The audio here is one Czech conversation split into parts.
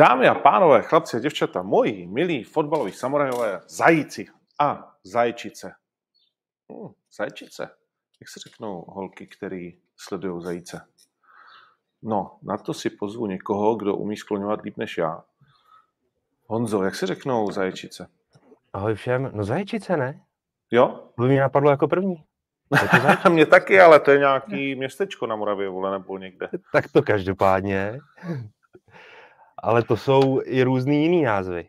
Dámy a pánové, chlapci a děvčata, moji milí fotbaloví samurajové, zajíci a zajčice. Hmm, zajčice. Jak se řeknou holky, který sledují zajíce? No, na to si pozvu někoho, kdo umí skloňovat líp než já. Honzo, jak se řeknou zajčice? Ahoj všem. No zajčice, ne? Jo? To mě napadlo jako první. Mě taky, ale to je nějaký městečko na Moravě, vole, nebo někde. Tak to každopádně. Ale to jsou i různý jiný názvy.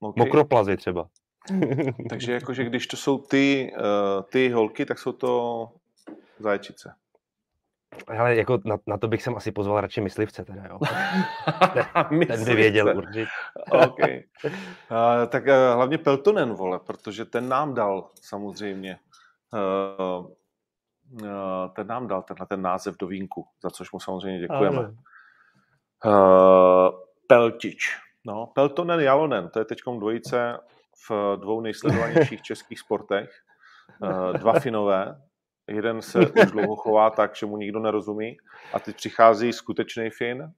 Okay. Mokroplazy třeba. Takže jakože když to jsou ty, uh, ty holky, tak jsou to zajčice. Ale jako na, na to bych sem asi pozval radši myslivce teda, jo. ten, ten by věděl určitě. okay. uh, tak uh, hlavně Peltonen, vole, protože ten nám dal samozřejmě uh, uh, ten nám dal tenhle ten název do vínku, za což mu samozřejmě děkujeme. Uh, Peltič. No, Peltonen Jalonen, to je teď dvojice v dvou nejsledovanějších českých sportech. Uh, dva Finové, jeden se už dlouho chová tak, že mu nikdo nerozumí a teď přichází skutečný Fin.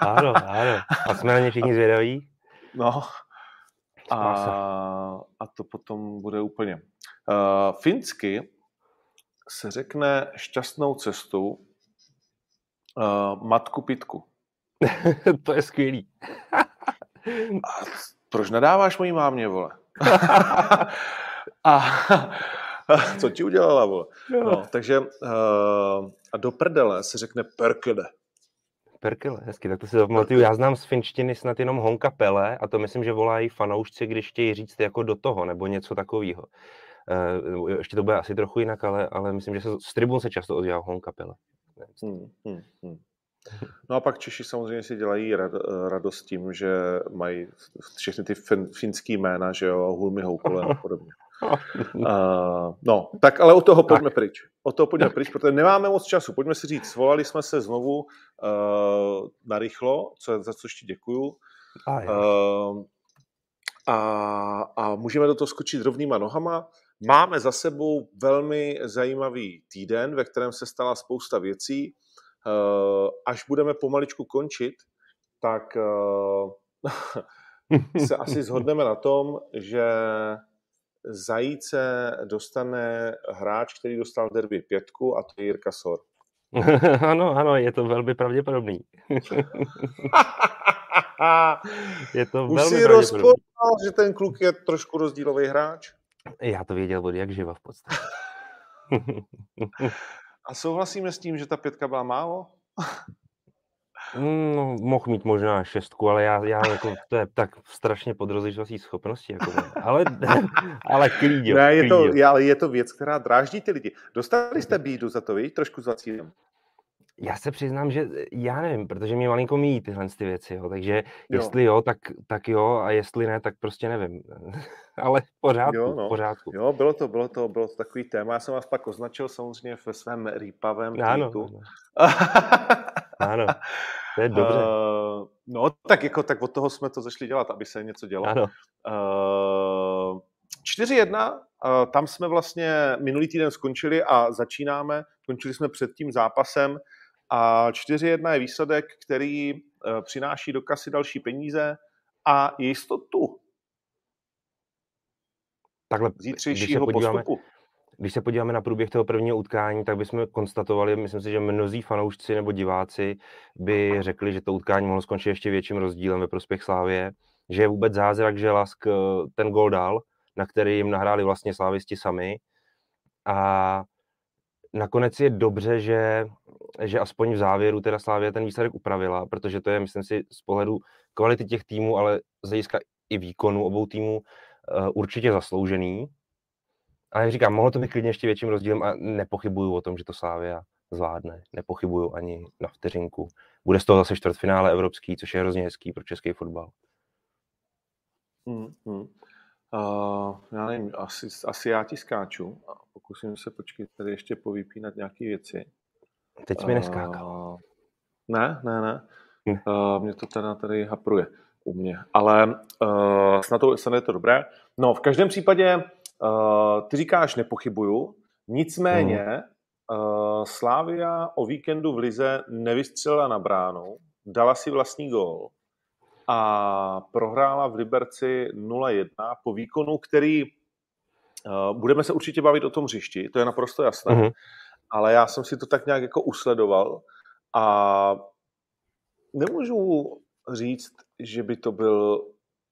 ano, ano. A jsme na ně všichni zvědaví. No. A, a to potom bude úplně. Uh, finsky se řekne šťastnou cestu uh, matku pitku. to je skvělý. a proč nadáváš mojí mámě, vole? a co ti udělala, vole? No, takže uh, a do prdele se řekne perkele. Perkele, hezky, tak to si zapamatuju. Já znám z finštiny snad jenom Honka Pele a to myslím, že volají fanoušci, když chtějí říct jako do toho, nebo něco takového. Uh, ještě to bude asi trochu jinak, ale, ale myslím, že se, z tribun se často ozývá Honka Pele. Hmm, hmm, hmm. No a pak Češi samozřejmě si dělají radost tím, že mají všechny ty fin, finský jména, že jo, Hulmi Houkulen a podobně. Uh, no, tak ale od toho pojďme tak. pryč. Od toho pojďme pryč, protože nemáme moc času. Pojďme si říct, svolali jsme se znovu uh, na rychlo, co, za což ti děkuju. A, uh, a, a můžeme do toho skočit rovnýma nohama. Máme za sebou velmi zajímavý týden, ve kterém se stala spousta věcí. Uh, až budeme pomaličku končit, tak uh, se asi zhodneme na tom, že zajíce dostane hráč, který dostal derby pětku a to je Jirka Sor. ano, ano, je to velmi pravděpodobný. je to Už velmi si rozpoznal, že ten kluk je trošku rozdílový hráč? Já to věděl od jak živa v podstatě. A souhlasíme s tím, že ta pětka byla málo? No, mohl mít možná šestku, ale já, já jako, to je tak strašně pod rozlišovací schopností. Jako, ale, ale klíďo, ne, je to, ale je to věc, která dráždí ty lidi. Dostali jste bídu za to, víš, trošku za cílem. Já se přiznám, že já nevím, protože mě malinko míjí tyhle ty věci, jo. takže jo. jestli jo, tak, tak jo, a jestli ne, tak prostě nevím. Ale pořádku, jo, no. pořádku. Jo, bylo to, bylo to, bylo to takový téma. Já jsem vás pak označil samozřejmě ve svém rýpavém ano, tweetu. Ano. ano. To je dobře. Uh, no, tak jako tak od toho jsme to zašli dělat, aby se něco dělo. Ano. Uh, 4-1, uh, tam jsme vlastně minulý týden skončili a začínáme. Končili jsme před tím zápasem a 4-1 je výsledek, který uh, přináší do kasy další peníze a jistotu Takhle, zítřejšího podíváme, postupu když se podíváme na průběh toho prvního utkání, tak bychom konstatovali, myslím si, že mnozí fanoušci nebo diváci by řekli, že to utkání mohlo skončit ještě větším rozdílem ve prospěch Slávě, že je vůbec zázrak, že Lask eh, ten gol dal, na který jim nahráli vlastně slávisti sami. A nakonec je dobře, že, že aspoň v závěru teda Slávě ten výsledek upravila, protože to je, myslím si, z pohledu kvality těch týmů, ale z hlediska i výkonu obou týmů eh, určitě zasloužený. A jak říkám, mohlo to být klidně ještě větším rozdílem a nepochybuju o tom, že to Slávia zvládne. Nepochybuju ani na vteřinku. Bude z toho zase čtvrtfinále evropský, což je hrozně hezký pro český fotbal. Hmm, hmm. Uh, já nevím, asi, asi já ti skáču a pokusím se počkat tady ještě povypínat nějaké věci. Teď mi neskákal. Uh, ne, ne, ne. Uh, mě to teda tady hapruje u mě. Ale uh, snad, to, snad je to dobré. No, v každém případě Uh, ty říkáš, nepochybuju, nicméně hmm. uh, Slávia o víkendu v Lize nevystřelila na bránu, dala si vlastní gól a prohrála v Liberci 0-1 po výkonu, který uh, budeme se určitě bavit o tom hřišti, to je naprosto jasné, mm-hmm. Ale já jsem si to tak nějak jako usledoval a nemůžu říct, že by to byl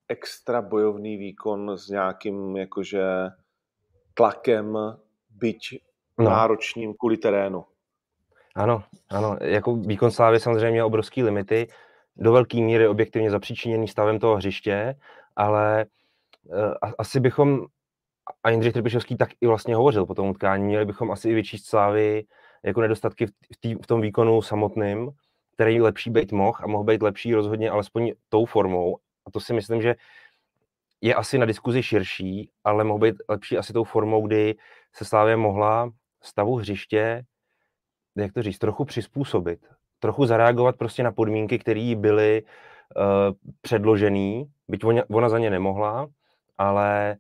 extra bojovný výkon s nějakým jakože tlakem, byť no. náročným kvůli terénu. Ano, ano, jako výkon Slávy samozřejmě měl obrovský limity, do velké míry objektivně zapříčiněný stavem toho hřiště, ale uh, asi bychom, a Jindřich Trpišovský tak i vlastně hovořil po tom utkání, měli bychom asi i větší Slávy jako nedostatky v, tý, v tom výkonu samotným, který lepší být mohl a mohl být lepší rozhodně alespoň tou formou. A to si myslím, že je asi na diskuzi širší, ale mohl být lepší asi tou formou, kdy se Slávě mohla stavu hřiště, jak to říct, trochu přizpůsobit. Trochu zareagovat prostě na podmínky, které byly uh, předložené, byť ona, ona za ně nemohla, ale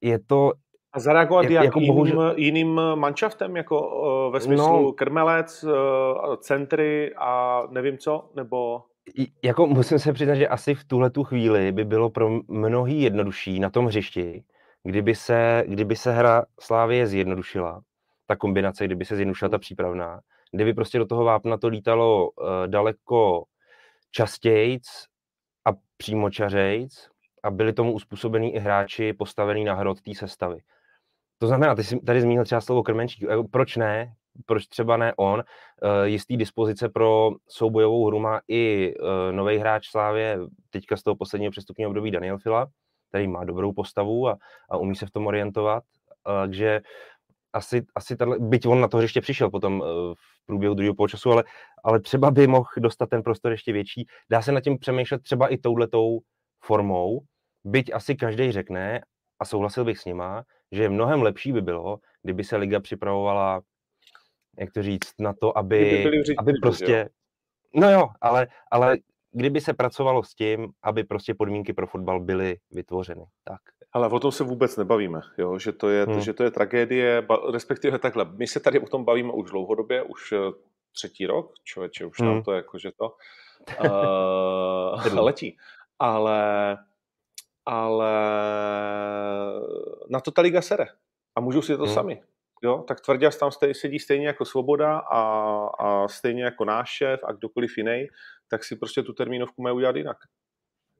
je to a zareagovat jak, jak jako jiným, bohužel... jiným manšaftem, jako uh, ve smyslu no, krmelec, uh, centry a nevím co, nebo... Jako musím se přiznat, že asi v tuhle tu chvíli by bylo pro mnohý jednodušší na tom hřišti, kdyby se, kdyby se hra Slávie zjednodušila, ta kombinace, kdyby se zjednodušila ta přípravná, kdyby prostě do toho vápna to lítalo uh, daleko častějc a přímočařejc a byli tomu uspůsobení i hráči postavení na hrot té sestavy. To znamená, ty jsi tady zmínil třeba slovo Krmenčík. Eh, proč ne? Proč třeba ne on? Eh, jistý dispozice pro soubojovou hru má i eh, nový hráč Slávě, teďka z toho posledního přestupního období Daniel Fila, který má dobrou postavu a, a umí se v tom orientovat. Takže asi, asi tato, byť on na to hřiště přišel potom v průběhu druhého poločasu, ale, ale třeba by mohl dostat ten prostor ještě větší. Dá se nad tím přemýšlet třeba i touhletou formou, byť asi každý řekne, a souhlasil bych s nima, že mnohem lepší by bylo, kdyby se liga připravovala, jak to říct, na to, aby, aby prostě... Jo. No jo, ale, ale kdyby se pracovalo s tím, aby prostě podmínky pro fotbal byly vytvořeny. Tak. Ale o tom se vůbec nebavíme, jo? Že, to je, hmm. že to je tragédie, respektive takhle. My se tady o tom bavíme už dlouhodobě, už eh, třetí rok, člověče, už hmm. nám to jako, že to uh, letí. Ale ale na to ta liga sere. A můžou si to hmm. sami. Jo? Tak Tvrděs tam stej, sedí stejně jako Svoboda a, a stejně jako náš šéf a kdokoliv jiný, tak si prostě tu termínovku mají udělat jinak.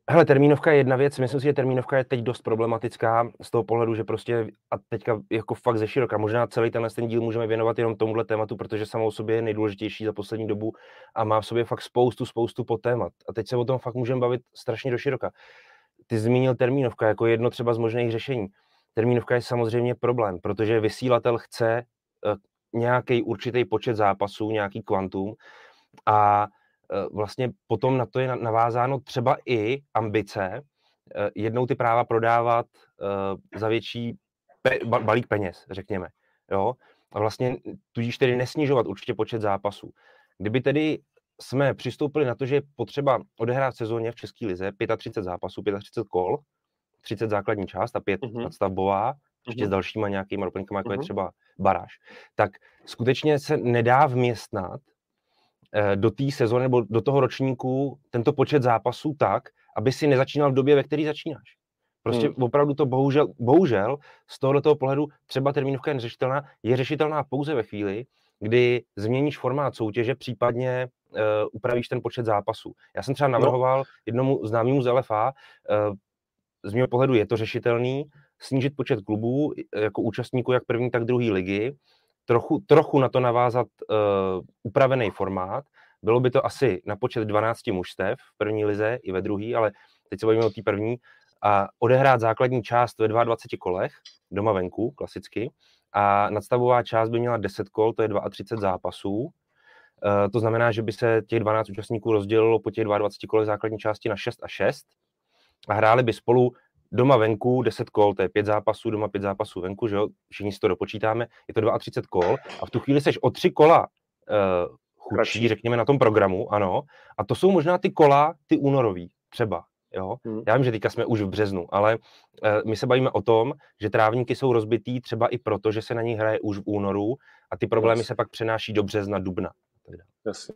Hele, termínovka je jedna věc, myslím si, že termínovka je teď dost problematická z toho pohledu, že prostě a teďka jako fakt ze široka, možná celý tenhle ten díl můžeme věnovat jenom tomuhle tématu, protože samou o sobě je nejdůležitější za poslední dobu a má v sobě fakt spoustu, spoustu témat. A teď se o tom fakt můžeme bavit strašně do široka. Ty zmínil termínovka jako jedno třeba z možných řešení. Termínovka je samozřejmě problém, protože vysílatel chce eh, nějaký určitý počet zápasů, nějaký kvantum a vlastně potom na to je navázáno třeba i ambice eh, jednou ty práva prodávat za větší pe- balík peněz, řekněme. Jo? A vlastně tudíž tedy nesnižovat určitě počet zápasů. Kdyby tedy jsme přistoupili na to, že je potřeba odehrát v sezóně v České lize 35 zápasů, 35 kol, 30 základní část a 5 uh-huh. nadstavbová, ještě uh-huh. s dalšíma nějakýma doplňkama, jako uh-huh. je mhm. třeba baráž. Tak skutečně se nedá vměstnat eh, do té sezóny nebo do toho ročníku tento počet zápasů tak, aby si nezačínal v době, ve které začínáš. Prostě hmm. opravdu to bohužel, bohužel z tohoto pohledu třeba termínovka je neřešitelná, je řešitelná pouze ve chvíli, kdy změníš formát soutěže, případně uh, upravíš ten počet zápasů. Já jsem třeba no. navrhoval no. jednomu známému z LFA, uh, z mého pohledu je to řešitelný, snížit počet klubů jako účastníků jak první, tak druhé ligy, trochu, trochu na to navázat uh, upravený formát. Bylo by to asi na počet 12 mužstev v první lize i ve druhé, ale teď se bavíme o té první, a odehrát základní část ve 22 kolech, doma venku, klasicky, a nadstavová část by měla 10 kol, to je 32 zápasů. E, to znamená, že by se těch 12 účastníků rozdělilo po těch 22 kolech základní části na 6 a 6 a hráli by spolu doma venku 10 kol, to je 5 zápasů, doma 5 zápasů venku, že jo, všichni si to dopočítáme, je to 32 kol a v tu chvíli seš o 3 kola uh, chudší, řekněme, na tom programu, ano, a to jsou možná ty kola, ty únorový, třeba, Jo? Hmm. Já vím, že teďka jsme už v březnu, ale uh, my se bavíme o tom, že trávníky jsou rozbitý třeba i proto, že se na nich hraje už v únoru a ty problémy Jasně. se pak přenáší do března, dubna. Jasně.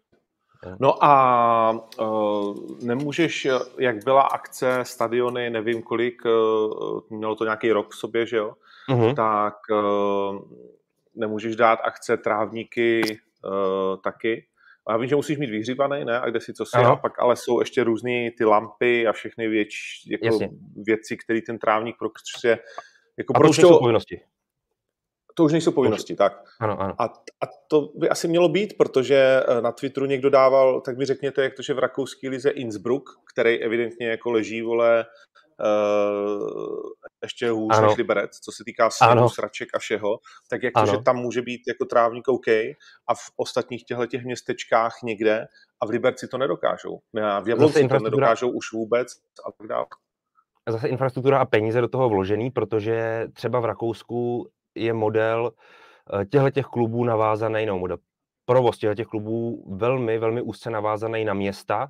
No a uh, nemůžeš, jak byla akce, stadiony, nevím kolik, uh, mělo to nějaký rok v sobě, že jo, uh-huh. tak uh, nemůžeš dát akce trávníky uh, taky. A já vím, že musíš mít vyhřívaný, ne? A kde si co si, a pak ale jsou ještě různé ty lampy a všechny věč, jako věci, které ten trávník prostě... Jako a proč to jsou povinnosti. To už nejsou povinnosti, tak. Ano, ano. A, a to by asi mělo být, protože eh, na Twitteru někdo dával, tak mi řekněte, jak to, že v rakouské lize Innsbruck, který evidentně jako leží, vole, uh, ještě hůř ano. než Liberec, co se týká sněhu, sraček a všeho, tak jak to, že tam může být jako trávník OK a v ostatních těchto těch městečkách někde a v Liberci to nedokážou. A v Jablonci to nedokážou už vůbec a tak dále. Zase infrastruktura a peníze do toho vložený, protože třeba v Rakousku je model eh, těchto těch klubů navázaný, no model provoz těchto těch klubů velmi, velmi úzce navázaný na města,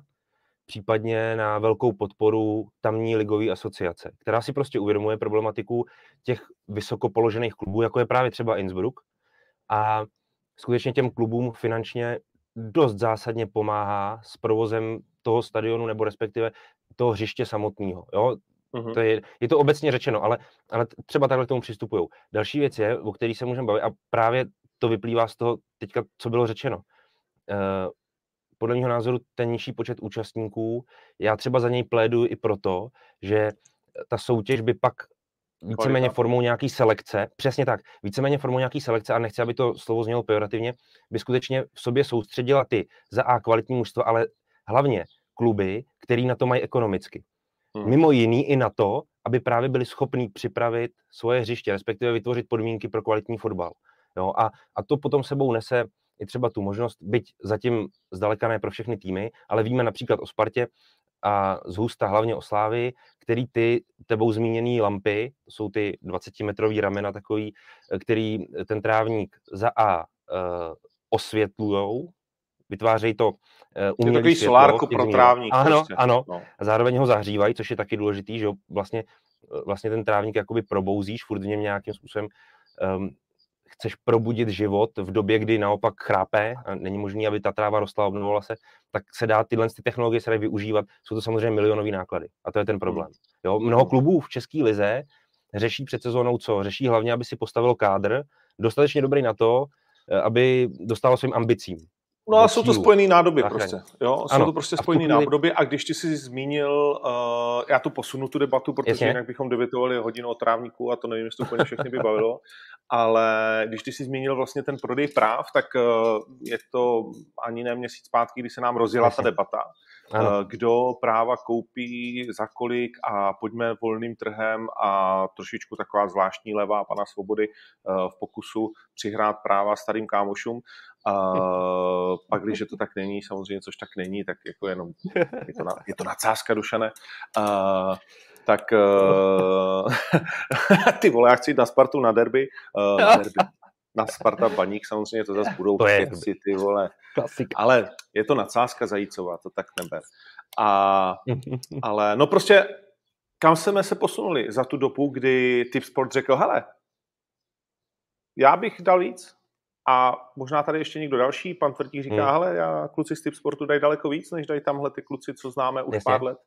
případně na velkou podporu tamní ligové asociace, která si prostě uvědomuje problematiku těch vysoko položených klubů, jako je právě třeba Innsbruck. A skutečně těm klubům finančně dost zásadně pomáhá s provozem toho stadionu nebo respektive toho hřiště samotného. Mm-hmm. To je, je to obecně řečeno, ale, ale třeba takhle k tomu přistupují. Další věc je, o který se můžeme bavit, a právě to vyplývá z toho teďka, co bylo řečeno. Uh, podle mého názoru ten nižší počet účastníků, já třeba za něj pléduji i proto, že ta soutěž by pak víceméně formou nějaký selekce, přesně tak, víceméně formou nějaký selekce, a nechci, aby to slovo znělo pejorativně, by skutečně v sobě soustředila ty za A kvalitní mužstvo, ale hlavně kluby, který na to mají ekonomicky. Hmm. Mimo jiný i na to, aby právě byli schopní připravit svoje hřiště, respektive vytvořit podmínky pro kvalitní fotbal. Jo, a, a to potom sebou nese i třeba tu možnost, byť zatím zdaleka ne pro všechny týmy, ale víme například o Spartě a z Husta hlavně o Slávy, který ty tebou zmíněné lampy, jsou ty 20-metrový ramena takový, který ten trávník za A uh, osvětlujou, vytvářejí to uh, umělý takový světlo. solárko pro trávník. Ano, prostě. ano. No. A zároveň ho zahřívají, což je taky důležitý, že vlastně, vlastně ten trávník jakoby probouzíš, furt v něm nějakým způsobem um, chceš probudit život v době, kdy naopak chrápe a není možné, aby ta tráva rostla a obnovovala se, tak se dá tyhle ty technologie se dají využívat. Jsou to samozřejmě milionové náklady a to je ten problém. Jo, mnoho klubů v České lize řeší před sezónou co? Řeší hlavně, aby si postavilo kádr dostatečně dobrý na to, eh, aby dostalo svým ambicím. No a jsou to spojené nádoby záchraně. prostě. Jo? Jsou ano. to prostě spojené chvíli... nádoby a když ty si zmínil, uh, já tu posunu tu debatu, protože Jasně. jinak bychom debatovali hodinu o trávníku a to nevím, jestli to úplně všechny by bavilo, ale když ty si zmínil vlastně ten prodej práv, tak uh, je to ani ne měsíc zpátky, kdy se nám rozjela Jasně. ta debata. Ano. Eh, kdo práva koupí, za kolik a pojďme volným trhem a trošičku taková zvláštní levá pana Svobody v pokusu přihrát práva starým kámošům. Uh, pak, když to tak není, samozřejmě, což tak není, tak jako jenom je to, na, je to nadsázka, Dušane. Uh, tak uh, ty vole, já chci jít na Spartu na derby. Uh, na derby. Na Sparta Baník samozřejmě to zase budou to. Všetci, ty vole. Klasik. Ale je to nadsázka zajícová, to tak neber. A, ale no prostě kam jsme se posunuli za tu dobu, kdy Tip Sport řekl, hele, já bych dal víc, a možná tady ještě někdo další, pan Tvrdík říká, hmm. hele, já kluci z typ sportu dají daleko víc, než dají tamhle ty kluci, co známe už Jasně. pár let.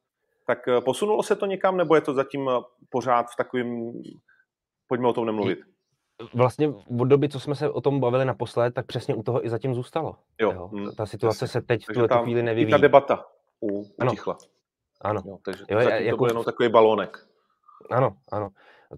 Tak eh, posunulo se to někam, nebo je to zatím eh, pořád v takovým, pojďme o tom nemluvit. Vlastně od doby, co jsme se o tom bavili naposled, tak přesně u toho i zatím zůstalo. Jo. jo. Hmm. Ta situace Jasně. se teď v tuhle chvíli nevyvíjí. Ta debata u, utichla. Ano. Jo, takže jo, zatím jako... to byl jenom takový balónek. Ano, ano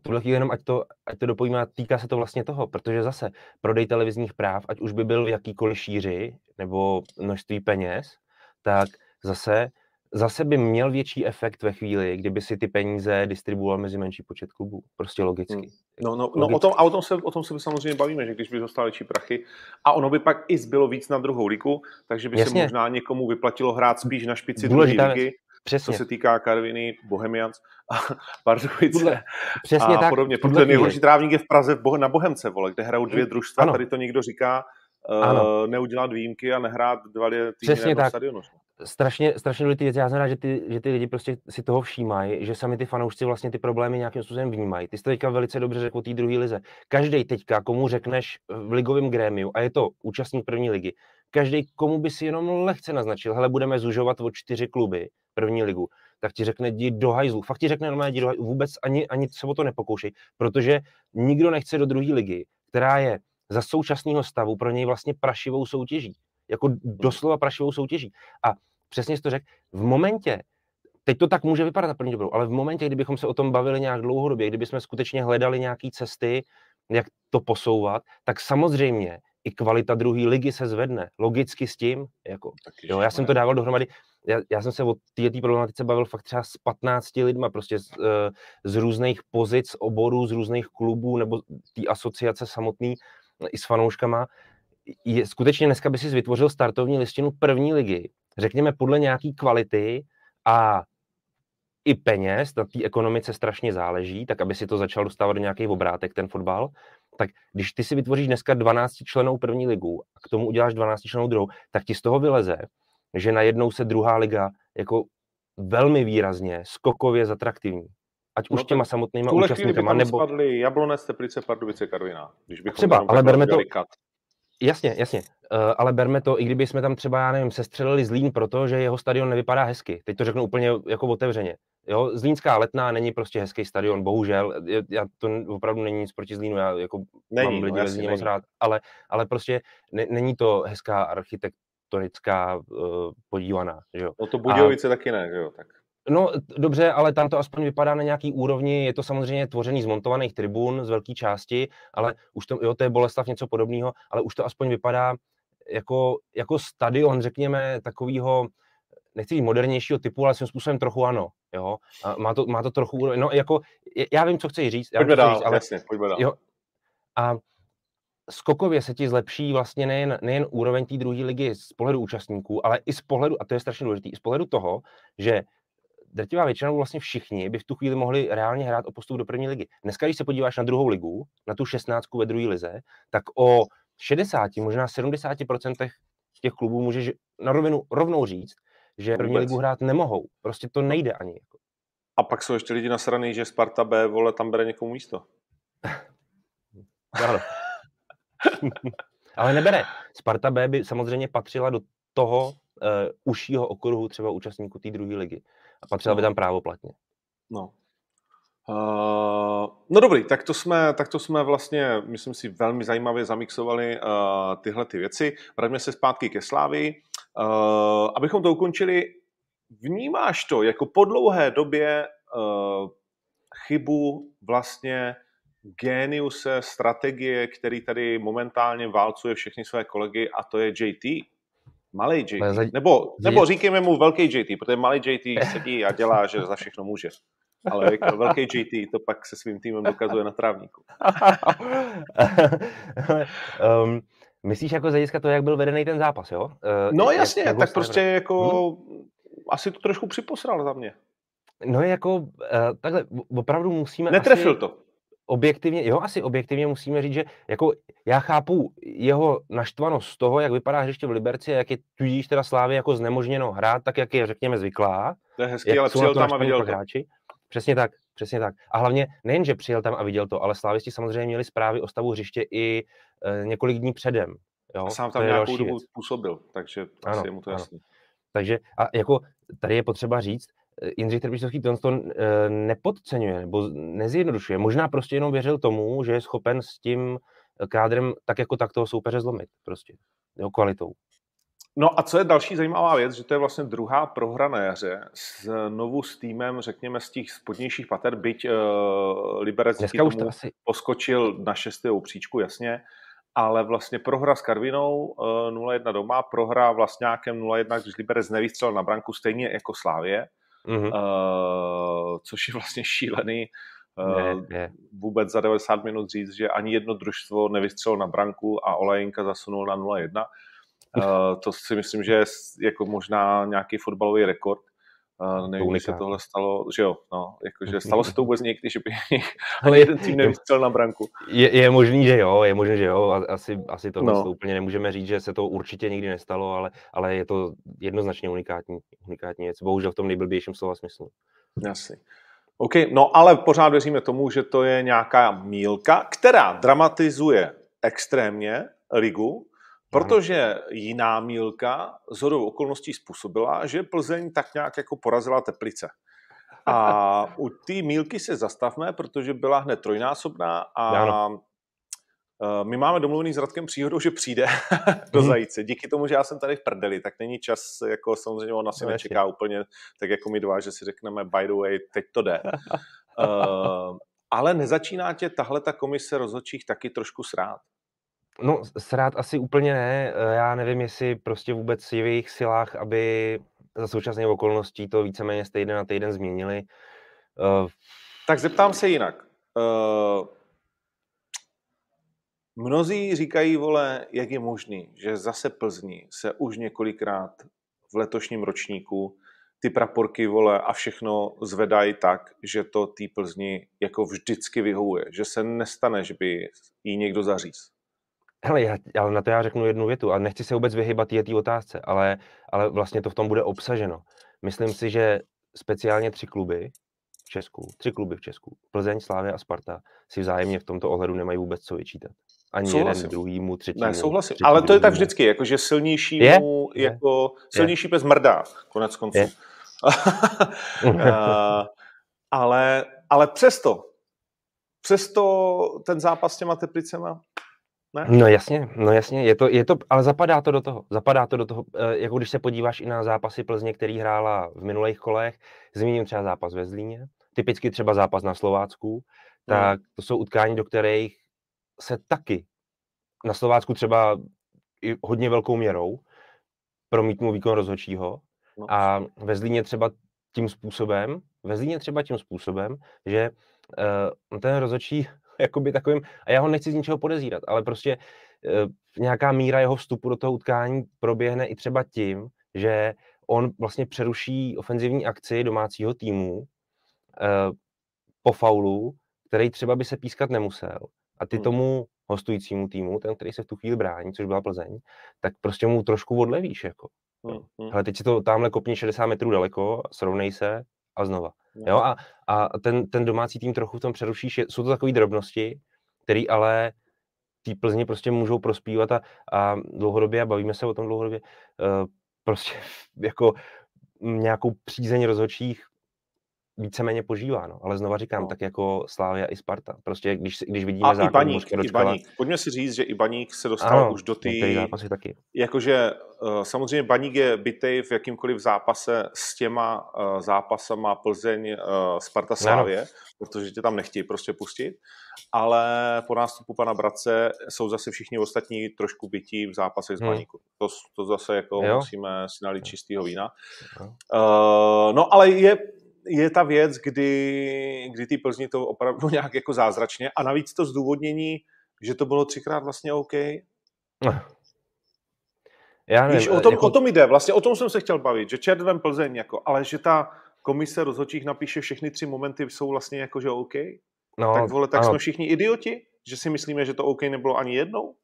tuhle chvíli jenom, ať to, ať to dopojíme, týká se to vlastně toho, protože zase prodej televizních práv, ať už by byl v jakýkoliv šíři nebo množství peněz, tak zase zase by měl větší efekt ve chvíli, kdyby si ty peníze distribuoval mezi menší počet klubů. Prostě logicky. Hmm. No, no, no o, tom, a o tom, se, o tom se samozřejmě bavíme, že když by dostali větší prachy a ono by pak i zbylo víc na druhou ligu, takže by Jasně. se možná někomu vyplatilo hrát spíš na špici druhé ligy, Přesně. Co se týká Karviny, Bohemians a Pardubice Přesně a tak. podobně. Protože nejhorší trávník je v Praze na Bohemce, vole, kde hrajou dvě družstva, ano. tady to někdo říká, uh, neudělat výjimky a nehrát dva týmy Přesně tak. stadionu. Strašně, strašně důležitý věc. Já jsem rád, že ty, že ty lidi prostě si toho všímají, že sami ty fanoušci vlastně ty problémy nějakým způsobem vnímají. Ty jsi to teďka velice dobře řekl o té druhé lize. Každý teďka, komu řekneš v ligovém grémiu, a je to účastník první ligy, každý, komu by si jenom lehce naznačil, hele, budeme zužovat o čtyři kluby první ligu, tak ti řekne, jdi do hajzlu. Fakt ti řekne normálně, jdi do hajzlu. Vůbec ani, ani se o to nepokoušej, protože nikdo nechce do druhé ligy, která je za současného stavu pro něj vlastně prašivou soutěží. Jako doslova prašivou soutěží. A přesně jsi to řekl, v momentě, teď to tak může vypadat na první dobrou, ale v momentě, kdybychom se o tom bavili nějak dlouhodobě, kdybychom skutečně hledali nějaké cesty, jak to posouvat, tak samozřejmě i kvalita druhé ligy se zvedne. Logicky s tím. Jako, jo, já jsem to dával dohromady. Já, já jsem se o této problematice bavil fakt třeba s 15 lidma, prostě z, eh, z různých pozic, oborů, z různých klubů nebo té asociace samotný i s fanouškama. Je, skutečně dneska by si vytvořil startovní listinu první ligy, řekněme podle nějaký kvality a i peněz, na té ekonomice strašně záleží, tak aby si to začal dostávat do nějakých obrátek ten fotbal, tak když ty si vytvoříš dneska 12 členů první ligu a k tomu uděláš 12 členů druhou, tak ti z toho vyleze, že najednou se druhá liga jako velmi výrazně, skokově zatraktivní. Ať no už těma samotnýma účastníkama, nebo... spadly Jablonec, Teplice, Pardubice, Karviná. Když bychom Třeba, ale berme to... Kat. Jasně, jasně. Uh, ale berme to, i kdyby jsme tam třeba, já nevím, sestřelili Zlín proto, že jeho stadion nevypadá hezky. Teď to řeknu úplně jako otevřeně. Jo, Zlínská letná není prostě hezký stadion, bohužel. Já, to opravdu není nic proti Zlínu, já jako není, mám lidi no, Zlíně moc rád, ale, ale prostě ne, není to hezká architektonická uh, podívaná. Že jo. No to Budějovice A, taky ne, že jo. Tak. No dobře, ale tam to aspoň vypadá na nějaký úrovni, je to samozřejmě tvořený z montovaných tribun z velké části, ale už to, jo, to je Boleslav něco podobného, ale už to aspoň vypadá jako, jako stadion, řekněme, takového nechci říct modernějšího typu, ale svým způsobem trochu ano. Jo? A má, to, má to trochu, no jako, já vím, co chceš říct. Pojďme dál, říct, ale, jasně, pojďme dál. Jo, a skokově se ti zlepší vlastně nejen, nejen úroveň té druhé ligy z pohledu účastníků, ale i z pohledu, a to je strašně důležité, i z pohledu toho, že drtivá většina, vlastně všichni, by v tu chvíli mohli reálně hrát o postup do první ligy. Dneska, když se podíváš na druhou ligu, na tu 16 ve druhé lize, tak o 60, možná 70% těch klubů můžeš na rovinu rovnou říct, že první ligu hrát nemohou. Prostě to nejde ani. Jako. A pak jsou ještě lidi nasraný, že Sparta B, vole, tam bere někomu místo. Ano. Ale nebere. Sparta B by samozřejmě patřila do toho uh, užšího okruhu třeba účastníků té druhé ligy. A patřila by tam právoplatně. No. Uh, no dobrý, tak to, jsme, tak to jsme vlastně, myslím si, velmi zajímavě zamixovali uh, tyhle ty věci. Vraťme se zpátky ke Slávii. Uh, abychom to ukončili, vnímáš to jako po dlouhé době uh, chybu vlastně géniuse, strategie, který tady momentálně válcuje všechny své kolegy a to je JT? Malý JT. Nebo, nebo říkejme mu velký JT, protože malý JT sedí a dělá, že za všechno může. Ale jako velký JT to pak se svým týmem dokazuje na trávníku. um, Myslíš jako z hlediska toho, jak byl vedený ten zápas, jo? Uh, no jasně, jak, tak prostě jako hmm? asi to trošku připosral za mě. No jako uh, takhle, opravdu musíme Netrefil asi, to. Objektivně, jo, asi objektivně musíme říct, že jako já chápu jeho naštvanost z toho, jak vypadá hřiště v Liberci, jak je tudíž teda Slávy jako znemožněno hrát, tak jak je, řekněme, zvyklá. To je hezký, ale přijel tam a viděl to. Hráči. Přesně tak, přesně tak. A hlavně nejen, že přijel tam a viděl to, ale slávisti samozřejmě měli zprávy o stavu hřiště i e, několik dní předem. Jo? A sám tam nějakou dobu působil, takže ano, asi je mu to jasný. Ano. Takže a jako tady je potřeba říct, Jindřich Trpišovský to, to e, nepodceňuje nebo nezjednodušuje. Možná prostě jenom věřil tomu, že je schopen s tím kádrem tak jako tak toho soupeře zlomit prostě, jo, kvalitou. No a co je další zajímavá věc, že to je vlastně druhá prohra na jaře znovu s týmem, řekněme, z těch spodnějších pater, byť uh, Liberec tomu to asi... poskočil na šestou příčku, jasně, ale vlastně prohra s Karvinou uh, eh, 0-1 doma, prohra vlastňákem 0-1, když Liberec nevystřelil na branku, stejně jako Slávě, mm-hmm. uh, což je vlastně šílený. Ne, ne. Vůbec za 90 minut říct, že ani jedno družstvo nevystřelilo na branku a Olajinka zasunul na 0-1. Uh, to si myslím, že je jako možná nějaký fotbalový rekord. Nevím, se tohle stalo, že jo, no, jakože stalo se to vůbec někdy, že by ale jeden tým nevystřelil na branku. Je, je možný, že jo, je možné, že jo, asi, asi to no. úplně nemůžeme říct, že se to určitě nikdy nestalo, ale, ale je to jednoznačně unikátní, unikátní věc, bohužel v tom nejblbějším slova smyslu. Jasně. OK, no ale pořád věříme tomu, že to je nějaká mílka, která dramatizuje extrémně ligu, Protože jiná mílka z hodou okolností způsobila, že Plzeň tak nějak jako porazila Teplice. A u té mílky se zastavme, protože byla hned trojnásobná a ano. Eh, my máme domluvený s Radkem příhodou, že přijde do mhm. Zajíce. Díky tomu, že já jsem tady v prdeli, tak není čas, jako samozřejmě on asi no, nečeká úplně tak jako my dva, že si řekneme by the way, teď to jde. uh, ale nezačíná tě tahle ta komise rozhodčích taky trošku srát? No, srát asi úplně ne. Eh, já nevím, jestli prostě vůbec je v jejich silách, aby za současné okolností to víceméně z týden na týden změnili. Uh, tak zeptám se jinak. Uh, mnozí říkají, vole, jak je možný, že zase Plzni se už několikrát v letošním ročníku ty praporky, vole, a všechno zvedají tak, že to té Plzni jako vždycky vyhovuje. Že se nestane, že by jí někdo zaříz. Hele, já, ale na to já řeknu jednu větu a nechci se vůbec vyhybat té otázce, ale, ale vlastně to v tom bude obsaženo. Myslím si, že speciálně tři kluby v Česku, tři kluby v Česku, Plzeň, Slávě a Sparta, si vzájemně v tomto ohledu nemají vůbec co vyčítat. Ani souhlasím. jeden druhýmu, třetímu. Ne, souhlasím. Třetí, ale to je tak vždycky, jakože silnějšímu, je? jako je? silnější je? pes mrdá, konec konců. uh, ale, ale přesto, přesto ten zápas s těma teplicema ne? No jasně, no jasně, je to, je to, ale zapadá to do toho, zapadá to do toho, eh, jako když se podíváš i na zápasy Plzně, který hrála v minulých kolech, zmíním třeba zápas ve Zlíně, typicky třeba zápas na Slovácku, tak to jsou utkání, do kterých se taky na Slovácku třeba i hodně velkou měrou promítnul výkon rozhodčího no. a ve Zlíně třeba tím způsobem, ve Zlíně třeba tím způsobem, že uh, ten rozhodčí jakoby takovým, a já ho nechci z ničeho podezírat, ale prostě uh, nějaká míra jeho vstupu do toho utkání proběhne i třeba tím, že on vlastně přeruší ofenzivní akci domácího týmu uh, po faulu, který třeba by se pískat nemusel. A ty hmm. tomu hostujícímu týmu, ten, který se v tu chvíli brání, což byla Plzeň, tak prostě mu trošku odlevíš. Jako. Hmm. hmm. Ale teď si to tamhle kopni 60 metrů daleko, srovnej se a znova. Hmm. Jo? A, a ten, ten domácí tým trochu v tom přerušíš. Jsou to takové drobnosti, které ale ty Plzni prostě můžou prospívat a, a dlouhodobě, a bavíme se o tom dlouhodobě, uh, prostě jako nějakou přízeň rozhodčích víceméně požívá, no. ale znova říkám, no. tak jako Slávia i Sparta. Prostě když, když vidíme A i Baník, i Baník. Pojďme si říct, že i Baník se dostal ano, už do té... taky. Jakože uh, samozřejmě Baník je bytej v jakýmkoliv zápase s těma uh, zápasama Plzeň, uh, Sparta, Slávě, ano. protože tě tam nechtějí prostě pustit, ale po nástupu pana Brace jsou zase všichni ostatní trošku bytí v zápasech z hmm. Baníku. To, to zase jako jo. musíme si nalít čistého vína. Uh, no ale je je ta věc, kdy, kdy ty Plzni to opravdu nějak jako zázračně a navíc to zdůvodnění, že to bylo třikrát vlastně OK. Já nevím, Víš, o, tom, jako... o tom jde, vlastně o tom jsem se chtěl bavit, že červem Plzeň, jako, ale že ta komise rozhodčích napíše všechny tři momenty, jsou vlastně jako, že OK. No, tak vole, tak ano. jsme všichni idioti, že si myslíme, že to OK nebylo ani jednou?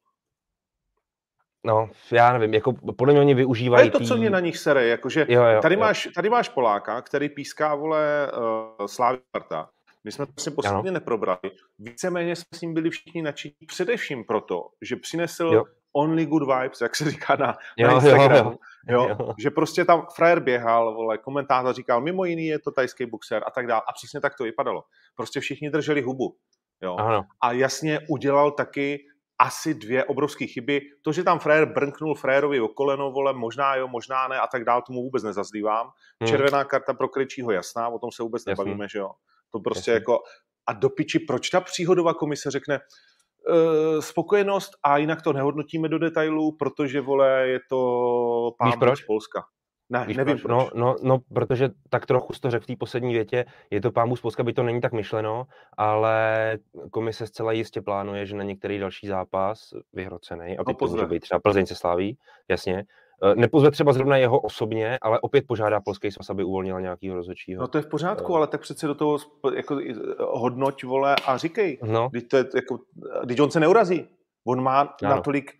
No, já nevím, jako podle mě oni využívají... To je to, co mě na nich sere, jakože jo, jo, tady, jo. Máš, tady máš Poláka, který píská, vole, uh, Slávy Sparta. My jsme to vlastně posledně neprobrali. Víceméně jsme s ním byli všichni nadšení především proto, že přinesl jo. only good vibes, jak se říká na, jo, na Instagramu. Jo, jo. Jo, že prostě tam frajer běhal, vole, komentátor říkal, mimo jiný je to tajský boxer a tak dále. A přesně tak to vypadalo. Prostě všichni drželi hubu. Jo. Ano. A jasně udělal taky asi dvě obrovské chyby. To, že tam frér brnknul frérovi o koleno, vole, možná jo, možná ne a tak dál, tomu vůbec nezazdívám. Hmm. Červená karta pro Krejčího jasná, o tom se vůbec Jasný. nebavíme, že jo. To prostě Jasný. jako, a do piči, proč ta příhodová komise řekne, uh, spokojenost a jinak to nehodnotíme do detailů, protože, vole, je to pán z Polska. Ne, Víš nevím proč? proč. No, no, no, protože tak trochu to řekl v té poslední větě, je to pámu z Polska, by to není tak myšleno, ale komise zcela jistě plánuje, že na některý další zápas vyhrocený, a teď no, to může být třeba Plzeň se slaví, jasně, eh, nepozve třeba zrovna jeho osobně, ale opět požádá polský svaz, aby uvolnila nějakého rozhodčího. No to je v pořádku, uh, ale tak přece do toho jako, hodnoť, vole, a říkej. No. Když, to je, jako, když on se neurazí. On má ano. natolik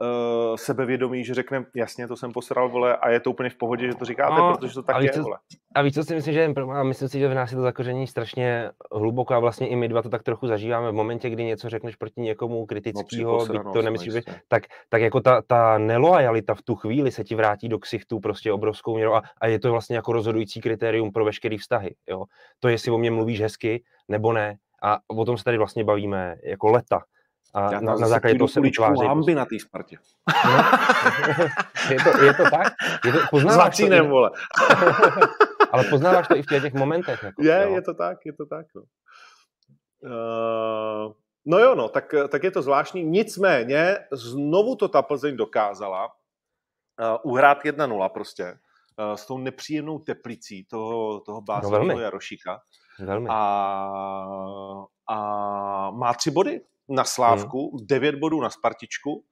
uh, sebevědomí, že řekne, jasně, to jsem posral, vole, a je to úplně v pohodě, že to říkáte, no, protože to tak je, co, vole. A víš, co si myslím, že a myslím si, že v nás je to zakoření strašně hluboko a vlastně i my dva to tak trochu zažíváme v momentě, kdy něco řekneš proti někomu kritického, no, to nemyslíš, že, tak, tak jako ta, ta nelojalita v tu chvíli se ti vrátí do ksichtu prostě obrovskou měrou a, a je to vlastně jako rozhodující kritérium pro veškerý vztahy, jo. To, jestli o mě mluvíš hezky, nebo ne, a o tom se tady vlastně bavíme jako leta. A Já na, na základě toho se vytváří. hamby na té Spartě. No, je, to, je to tak? Je to, poznáváš to, i, vole. ale poznáváš to i v těch momentech. Jako, je, jo? je to tak, je to tak. No. Uh, no jo, no, tak, tak je to zvláštní. Nicméně znovu to ta Plzeň dokázala uh, uhrát 1-0 prostě uh, s tou nepříjemnou teplicí toho, toho básního no, Jarošíka. Velmi. A, a má tři body na Slávku, hmm. devět bodů na Spartičku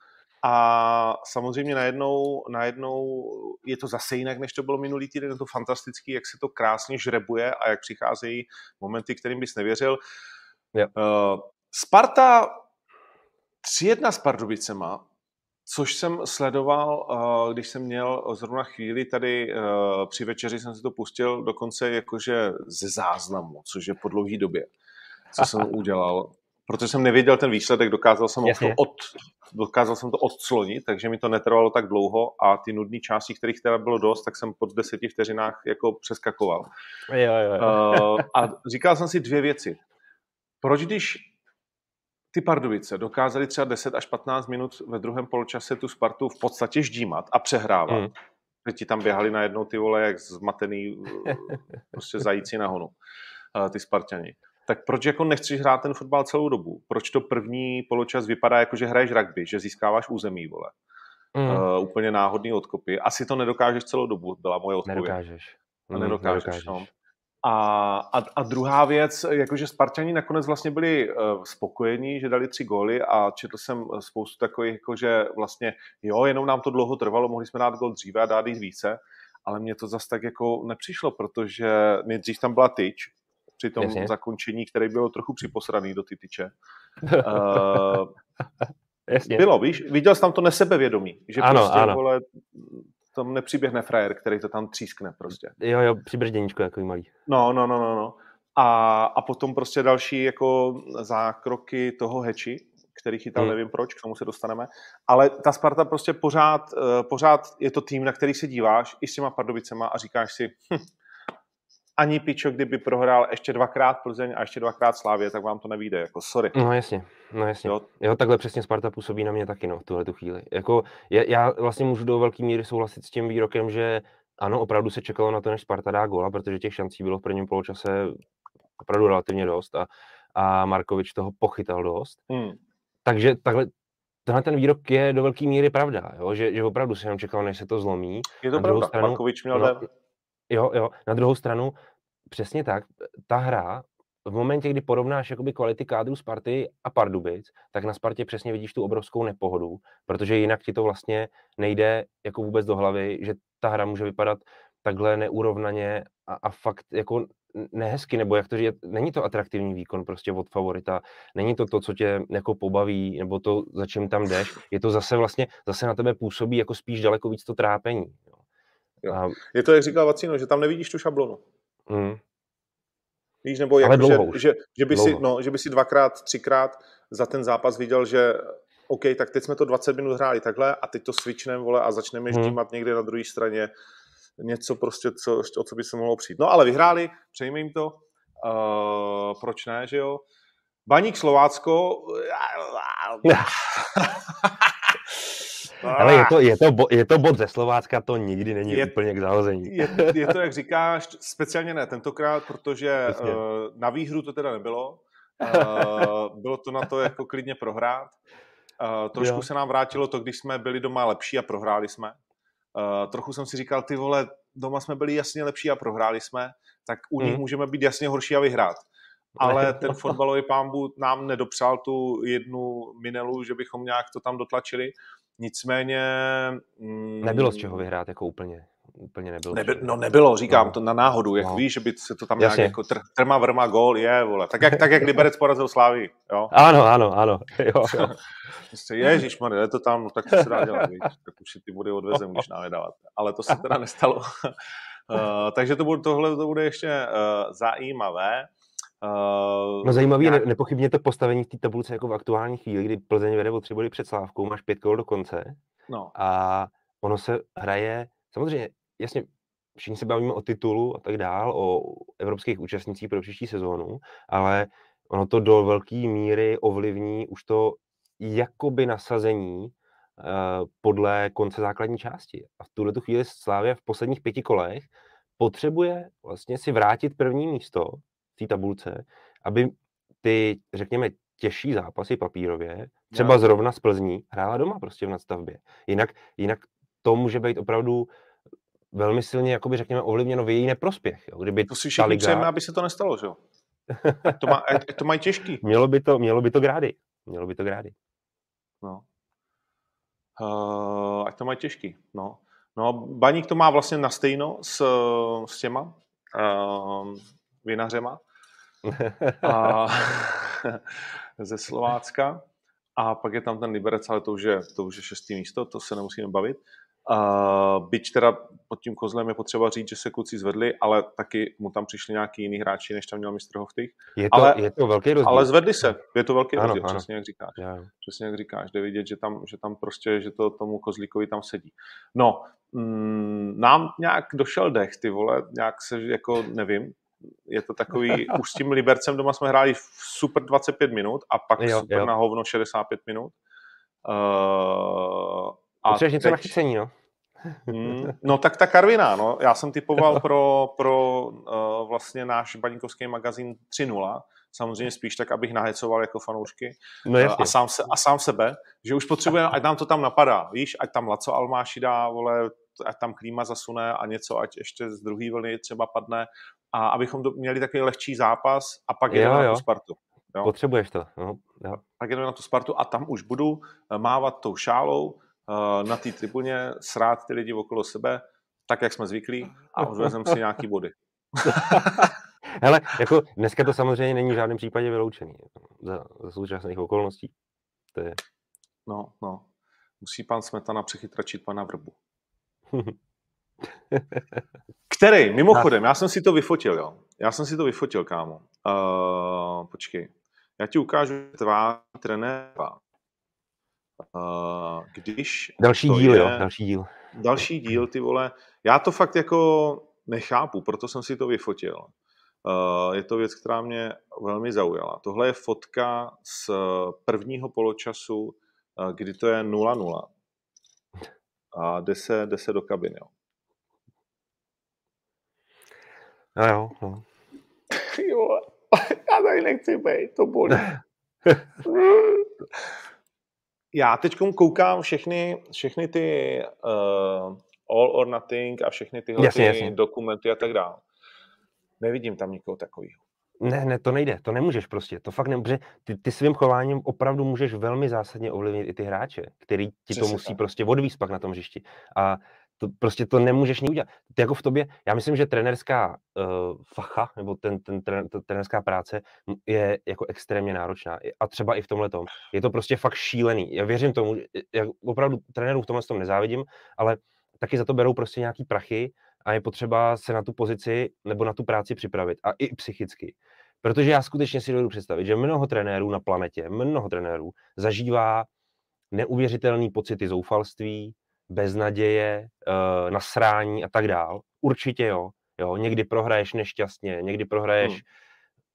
a samozřejmě najednou, najednou je to zase jinak, než to bylo minulý týden, je to fantastický, jak se to krásně žrebuje a jak přicházejí momenty, kterým bys nevěřil. Yep. Uh, Sparta 3-1 s Pardubicema, což jsem sledoval, uh, když jsem měl zrovna chvíli tady uh, při večeři jsem si to pustil dokonce jakože ze záznamu, což je po dlouhé době, co jsem udělal protože jsem nevěděl ten výsledek, dokázal jsem, to od, dokázal jsem to odclonit, takže mi to netrvalo tak dlouho a ty nudné části, kterých teda bylo dost, tak jsem pod deseti vteřinách jako přeskakoval. Jo, jo, jo. Uh, a říkal jsem si dvě věci. Proč když ty Pardubice dokázali třeba 10 až 15 minut ve druhém poločase tu Spartu v podstatě ždímat a přehrávat, mm. že ti tam běhali najednou ty vole jak zmatený prostě zajíci na honu, uh, ty Spartani tak proč jako nechceš hrát ten fotbal celou dobu? Proč to první poločas vypadá jako, že hraješ rugby, že získáváš území, vole? Mm. Uh, úplně náhodný odkopy. Asi to nedokážeš celou dobu, byla moje odpověď. Nedokážeš. Mm, nedokážeš, nedokážeš. No. A, a, a druhá věc, jakože Spartani nakonec vlastně byli uh, spokojení, že dali tři góly a četl jsem spoustu takových, jakože vlastně jo, jenom nám to dlouho trvalo, mohli jsme dát gól dříve a dát jich více, ale mně to zase tak jako nepřišlo, protože nejdřív tam byla tyč, při tom Jasně. zakončení, který byl trochu připosraný do ty tyče. uh, Jasně. Bylo, víš, viděl jsi tam to nesebevědomí, že ano, prostě, ano. vole, tam nepřiběhne frajer, který to tam třískne prostě. Jo, jo, přibržděníčko jako malý. No, no, no, no, no. A, a potom prostě další jako zákroky toho Heči, který chytal, hmm. nevím proč, k tomu se dostaneme. Ale ta Sparta prostě pořád, uh, pořád je to tým, na který se díváš i s těma Pardubicema a říkáš si, hm, ani pičo, kdyby prohrál ještě dvakrát Plzeň a ještě dvakrát Slávě, tak vám to nevíde, jako sorry. No jasně, no jasně. Jo, jo takhle přesně Sparta působí na mě taky, no, v tuhle tu chvíli. Jako, já vlastně můžu do velké míry souhlasit s tím výrokem, že ano, opravdu se čekalo na to, než Sparta dá góla, protože těch šancí bylo v prvním poločase opravdu relativně dost a, a Markovič toho pochytal dost. Hmm. Takže takhle, tenhle ten výrok je do velké míry pravda, jo? Že, že opravdu se nám čekalo, než se to zlomí. Je to pravda, stranu, Markovič měl no, Jo, jo. Na druhou stranu, přesně tak, ta hra, v momentě, kdy porovnáš jakoby kvality kádru Sparty a Pardubic, tak na Spartě přesně vidíš tu obrovskou nepohodu, protože jinak ti to vlastně nejde jako vůbec do hlavy, že ta hra může vypadat takhle neúrovnaně a, a fakt jako nehezky, nebo jak to říct, není to atraktivní výkon prostě od favorita, není to to, co tě jako pobaví, nebo to, za čím tam jdeš, je to zase vlastně, zase na tebe působí jako spíš daleko víc to trápení. Jo. Jo. A... Je to, jak říkal Vacino, že tam nevidíš tu šablonu. Mm. Víš, nebo jak, že, že, že, by si, no, že by si dvakrát, třikrát za ten zápas viděl, že OK, tak teď jsme to 20 minut hráli takhle a teď to switchneme, vole, a začneme hmm. ždímat někde na druhé straně něco prostě, co, o co by se mohlo přijít. No ale vyhráli, přejme jim to. Uh, proč ne, že jo? Baník Slovácko. Ale je to, je, to, bo, je to bod ze Slovácka, to nikdy není je, úplně k zahození. Je, je to, jak říkáš, speciálně ne tentokrát, protože uh, na výhru to teda nebylo. Uh, bylo to na to jako klidně prohrát. Uh, trošku jo. se nám vrátilo to, když jsme byli doma lepší a prohráli jsme. Uh, trochu jsem si říkal, ty vole, doma jsme byli jasně lepší a prohráli jsme, tak u nich mm. můžeme být jasně horší a vyhrát. Ale ten fotbalový pámbu nám nedopřál tu jednu minelu, že bychom nějak to tam dotlačili. Nicméně... Mm, Nebylo z čeho vyhrát jako úplně. úplně nebylo. Neby, no nebylo, říkám no. to na náhodu, jak no. víš, že by se to tam Jasně. nějak jako tr, trma vrma gól je, vole. Tak jak, tak jak Liberec porazil Slávy, jo? Ano, ano, ano. Jo, jo. Prostě, ježišmarja, je to tam, no, tak to se dá dělat, víš? tak už si ty body odvezem, když nám dávat. Ale to se teda nestalo. uh, takže to bude, tohle to bude ještě uh, zajímavé. Uh, no zajímavý je nepochybně to postavení v té tabulce jako v aktuální chvíli, kdy Plzeň vede o tři body před Slávkou, máš pět kol do konce no. a ono se hraje, samozřejmě, jasně, všichni se bavíme o titulu a tak dál, o evropských účastnících pro příští sezónu, ale ono to do velké míry ovlivní už to jakoby nasazení uh, podle konce základní části. A v tuhle tu chvíli Slávia v posledních pěti kolech potřebuje vlastně si vrátit první místo té tabulce, aby ty, řekněme, těžší zápasy papírově, třeba no. zrovna z Plzní, hrála doma prostě v nadstavbě. Jinak, jinak to může být opravdu velmi silně, jakoby řekněme, ovlivněno v její neprospěch. Jo? Kdyby to si všichni liga... přejeme, aby se to nestalo, že jo? to, má, to mají těžký. Mělo by to, mělo by to grády. Mělo by to grády. No. Uh, ať to mají těžký. No. no, Baník to má vlastně na stejno s, s těma uh, vinařema. A, ze Slovácka. A pak je tam ten Liberec, ale to už je, to už je šestý místo, to se nemusíme bavit. Uh, byť teda pod tím kozlem je potřeba říct, že se kluci zvedli, ale taky mu tam přišli nějaký jiný hráči, než tam měl mistr Hoftych. Je to, ale, je to velký rozdíl. Ale zvedli se, je to velký ano, rozdíl, ano. přesně jak říkáš. Já. Přesně jak říkáš, jde vidět, že tam, že tam prostě, že to tomu kozlíkovi tam sedí. No, mm, nám nějak došel dech, ty vole, nějak se, jako nevím, je to takový, už s tím Libercem doma jsme hráli super 25 minut a pak jo, super jo. na hovno 65 minut. Uh, a Potřebuješ něco teď... na chycení, no? Mm, no tak ta Karvina, no. Já jsem typoval pro, pro uh, vlastně náš baníkovský magazín 3.0, samozřejmě spíš tak, abych nahecoval jako fanoušky no, uh, a, sám se, a sám sebe, že už potřebujeme, ať nám to tam napadá, víš, ať tam Laco Almáši dá, vole, ať tam klíma zasune a něco, ať ještě z druhé vlny třeba padne a abychom to, měli takový lehčí zápas a pak jdeme na tu Spartu. Jo? Potřebuješ to. No, jo. Pak jdeme na tu Spartu a tam už budu eh, mávat tou šálou uh, na té tribuně, srát ty lidi okolo sebe, tak, jak jsme zvyklí a odvezeme si nějaký body. Hele, jako dneska to samozřejmě není v žádném případě vyloučený. Za, za současných okolností. To je... No, no. Musí pan Smetana přechytračit pana Vrbu. Který, mimochodem, já jsem si to vyfotil, jo. Já jsem si to vyfotil, kámo. Uh, počkej. Já ti ukážu tvá trenéra. Uh, když další díl, je, jo, další díl. Další díl, ty vole. Já to fakt jako nechápu, proto jsem si to vyfotil. Uh, je to věc, která mě velmi zaujala. Tohle je fotka z prvního poločasu, kdy to je 0-0. A jde se, jde se do kabiny. Jo. No jo, no. jo, já tady nechci být, to bolí. já teď koukám všechny, všechny ty uh, All or Nothing a všechny tyhle jasně, ty jasně. dokumenty a tak dále. Nevidím tam nikoho takového. Ne, ne, to nejde, to nemůžeš prostě, to fakt nemůže, ty, ty svým chováním opravdu můžeš velmi zásadně ovlivnit i ty hráče, který ti Přesně to musí tak. prostě odvíst pak na tom hřišti. A to prostě to nemůžeš ní udělat. Ty jako v tobě, já myslím, že trenerská uh, facha, nebo ten, ten, ten, ta trenerská práce je jako extrémně náročná. A třeba i v tomhle tom. Je to prostě fakt šílený. Já věřím tomu, já opravdu trenérů v tomhle tom nezávidím, ale taky za to berou prostě nějaký prachy a je potřeba se na tu pozici nebo na tu práci připravit. A i psychicky. Protože já skutečně si dovedu představit, že mnoho trenérů na planetě, mnoho trenérů zažívá neuvěřitelný pocity zoufalství, beznaděje, uh, nasrání a tak dál. Určitě jo. jo. Někdy prohraješ nešťastně, někdy prohraješ hmm.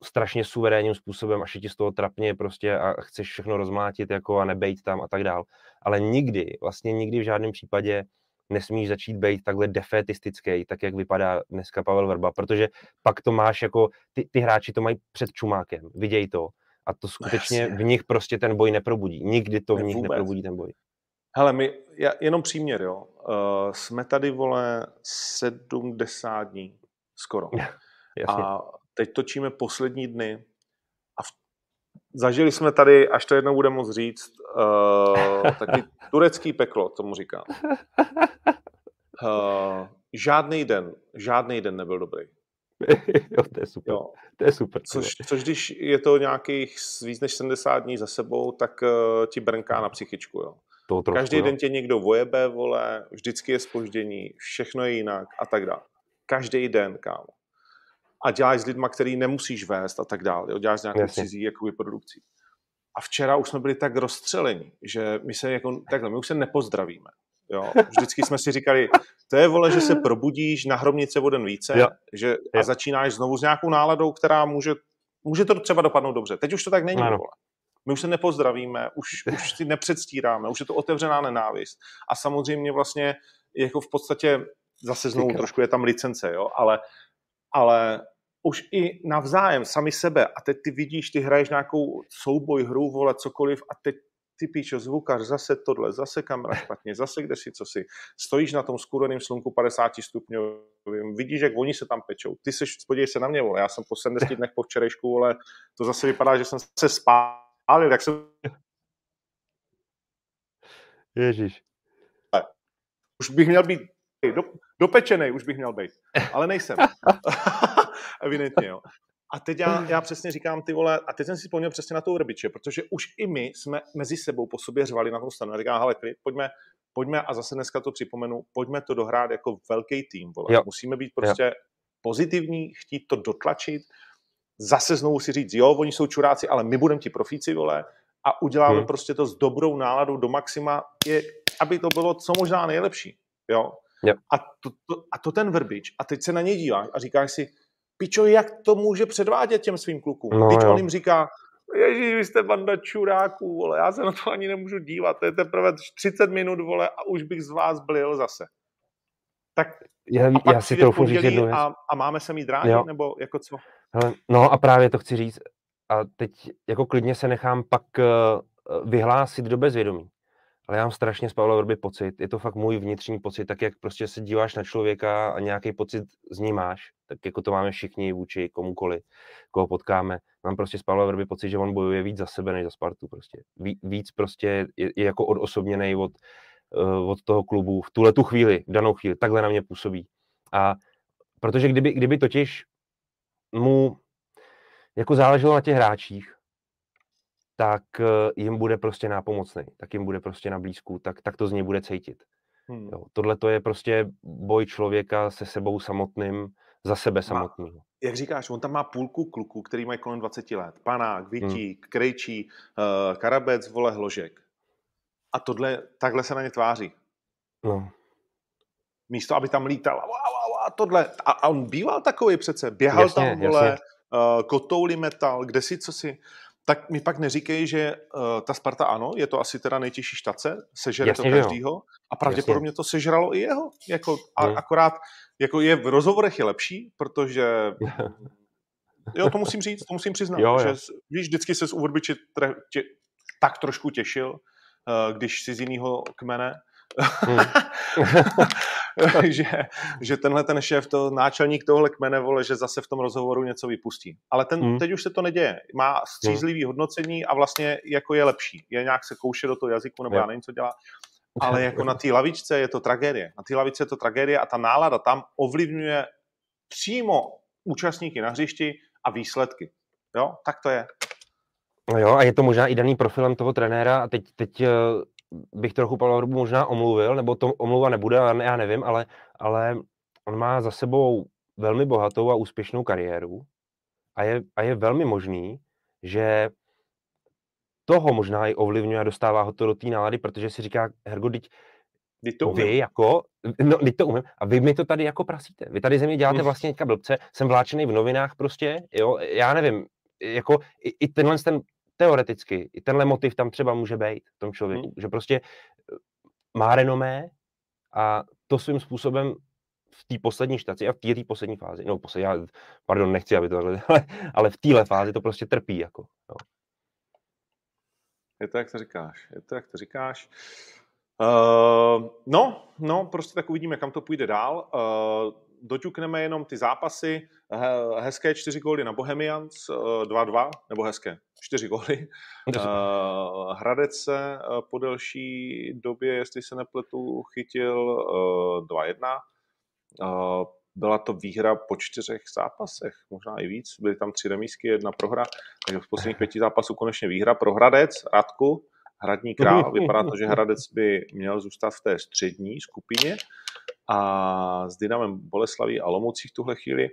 strašně suverénním způsobem, až je ti z toho trapně prostě a chceš všechno rozmátit jako a nebejt tam a tak dál. Ale nikdy, vlastně nikdy v žádném případě nesmíš začít být takhle defetistický, tak jak vypadá dneska Pavel Verba, protože pak to máš jako, ty, ty hráči to mají před čumákem, viděj to. A to skutečně v nich prostě ten boj neprobudí. Nikdy to v nich Vůbec. neprobudí ten boj. Hele, my, já, jenom příměr, jo. Uh, jsme tady, vole, 70 dní, skoro. Jasně. A teď točíme poslední dny a v, zažili jsme tady, až to jednou bude moc říct, uh, taky turecký peklo, tomu říkám. Uh, žádný den, žádný den nebyl dobrý. jo, to je super. Jo. To je super. Což, což když je to nějakých víc než 70 dní za sebou, tak uh, ti brnká na psychičku. Jo. To trošku, Každý jo. den tě někdo vojebe, vole, vždycky je spoždění, všechno je jinak a tak dále. Každý den, kámo. A děláš s lidma, který nemusíš vést a tak dále. Jo. Děláš s nějakou Jasně. cizí jakoby, produkcí. A včera už jsme byli tak rozstřeleni, že my se jako, takhle, my už se nepozdravíme. Jo. Vždycky jsme si říkali, to je vole, že se probudíš na hromnice o den více jo. Že, a začínáš znovu s nějakou náladou, která může, může to třeba dopadnout dobře. Teď už to tak není, ano. vole. My už se nepozdravíme, už, už si nepředstíráme, už je to otevřená nenávist. A samozřejmě vlastně jako v podstatě zase znovu trošku je tam licence, jo, ale, ale už i navzájem, sami sebe a teď ty vidíš, ty hraješ nějakou souboj, hru, vole, cokoliv a teď ty píčo, zvukař, zase tohle, zase kamera špatně, zase kde si, co si. Stojíš na tom skúreném slunku 50 stupňovým, vidíš, jak oni se tam pečou. Ty seš, podívej se na mě, vole, já jsem po 70 dnech po včerejšku, ale to zase vypadá, že jsem se spálil, tak jsem... Ježíš. Už bych měl být do, dopečený, už bych měl být, ale nejsem. Evidentně, jo. A teď já, já přesně říkám ty vole, a teď jsem si vzpomněl přesně na tou rbiče, protože už i my jsme mezi sebou po sobě řvali na tom stanu. A říkám, hele, klid, pojďme, pojďme, a zase dneska to připomenu, pojďme to dohrát jako velký tým, vole. Jo. Musíme být prostě jo. pozitivní, chtít to dotlačit, zase znovu si říct, jo, oni jsou čuráci, ale my budeme ti profíci, vole, a uděláme hmm. prostě to s dobrou náladou do maxima, je, aby to bylo co možná nejlepší, jo. jo. A, to, to, a to ten vrbič, a teď se na něj díváš a říkáš si, pičo, jak to může předvádět těm svým klukům? No, Teď jo. on jim říká, Ježíš, vy jste banda čuráků, vole, já se na to ani nemůžu dívat, to je teprve 30 minut, vole, a už bych z vás blil zase. Tak já, a pak já si to říct jednu a, a máme se mít rádi, jo. nebo jako co? Hele, no a právě to chci říct, a teď jako klidně se nechám pak uh, vyhlásit do bezvědomí ale já mám strašně z Pavla Vrby pocit, je to fakt můj vnitřní pocit, tak jak prostě se díváš na člověka a nějaký pocit z ní máš, tak jako to máme všichni vůči komukoli, koho potkáme. Mám prostě z Pavla Vrby pocit, že on bojuje víc za sebe než za Spartu prostě. Víc prostě je, je jako odosobněný od, uh, od toho klubu v tuhle tu chvíli, v danou chvíli, takhle na mě působí. A protože kdyby, kdyby totiž mu jako záleželo na těch hráčích, tak eh, jim bude prostě nápomocný, tak jim bude prostě na blízku, tak, tak to z něj bude cítit. Hmm. Tohle to je prostě boj člověka se sebou samotným, za sebe samotný. Jak říkáš, on tam má půlku kluků, který mají kolem 20 let. Panák, Vitík, hmm. Krejčí, uh, Karabec, vole, Hložek. A tohle, takhle se na ně tváří. No. Místo, aby tam lítal a, a, tohle. A, a on býval takový přece. Běhal jasně, tam, vole, jasně. uh, kotouli metal, kde si, co si tak mi pak neříkej, že uh, ta Sparta ano, je to asi teda nejtěžší štace, sežere Jasně, to každýho a pravděpodobně Jasně. to sežralo i jeho. Jako, a, hmm. Akorát jako je v rozhovorech je lepší, protože jo, to musím říct, to musím přiznat, jo, jo. že víš, vždycky se z Uvrbiči tě, tak trošku těšil, uh, když si z jiného kmene. že, že tenhle ten šéf, to náčelník tohle kmene, vole, že zase v tom rozhovoru něco vypustí. Ale ten, hmm. teď už se to neděje. Má střízlivý hmm. hodnocení a vlastně jako je lepší. Je nějak se kouše do toho jazyku, nebo já nevím, co dělá. Ale jako na té lavičce je to tragédie. Na té lavičce je to tragédie a ta nálada tam ovlivňuje přímo účastníky na hřišti a výsledky. Jo, tak to je. No jo, a je to možná i daný profilem toho trenéra a teď, teď eh, bych trochu Pavla Hrubu možná omluvil, nebo to omluva nebude, já nevím, ale, ale on má za sebou velmi bohatou a úspěšnou kariéru a je, a je velmi možný, že toho možná i ovlivňuje a dostává ho to do té nálady, protože si říká, Hergo, teď to vy jako, no, teď to umím, a vy mi to tady jako prasíte. Vy tady ze mě děláte hm. vlastně teďka blbce, jsem vláčený v novinách prostě, jo, já nevím, jako i, i tenhle ten teoreticky i tenhle motiv tam třeba může být v tom člověku, hmm. že prostě eh, má renomé a to svým způsobem v té poslední štaci a v té poslední fázi, no poslední, já, pardon, nechci, aby to ale, ale v téhle fázi to prostě trpí, jako, jo. Je to, jak to říkáš, je to, jak to říkáš. Uh, no, no, prostě tak uvidíme, kam to půjde dál. Uh, doťukneme jenom ty zápasy. Hezké čtyři góly na Bohemians, 2-2, nebo hezké, čtyři góly. Hradec se po delší době, jestli se nepletu, chytil 2-1. byla to výhra po čtyřech zápasech, možná i víc. Byly tam tři remísky, jedna prohra, takže v posledních pěti zápasů konečně výhra pro Hradec, Radku, Hradní král. Vypadá to, že Hradec by měl zůstat v té střední skupině a s Dynamem Boleslaví a Lomocí v tuhle chvíli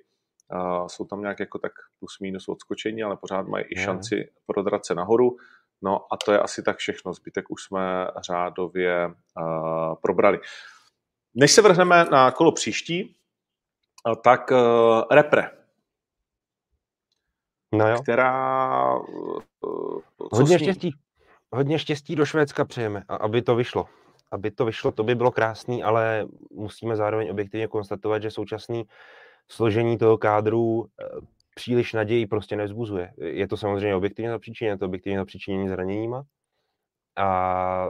a jsou tam nějak jako tak plus minus odskočení, ale pořád mají i šanci prodrat se nahoru. No a to je asi tak všechno. Zbytek už jsme řádově uh, probrali. Než se vrhneme na kolo příští, tak uh, repre. No jo. Která... Uh, Hodně štěstí. Hodně štěstí do Švédska přejeme, aby to vyšlo. Aby to vyšlo, to by bylo krásný, ale musíme zároveň objektivně konstatovat, že současný složení toho kádru eh, příliš naději prostě nevzbuzuje. Je to samozřejmě objektivně zapříčiněné, to objektivně zapříčinění zraněníma a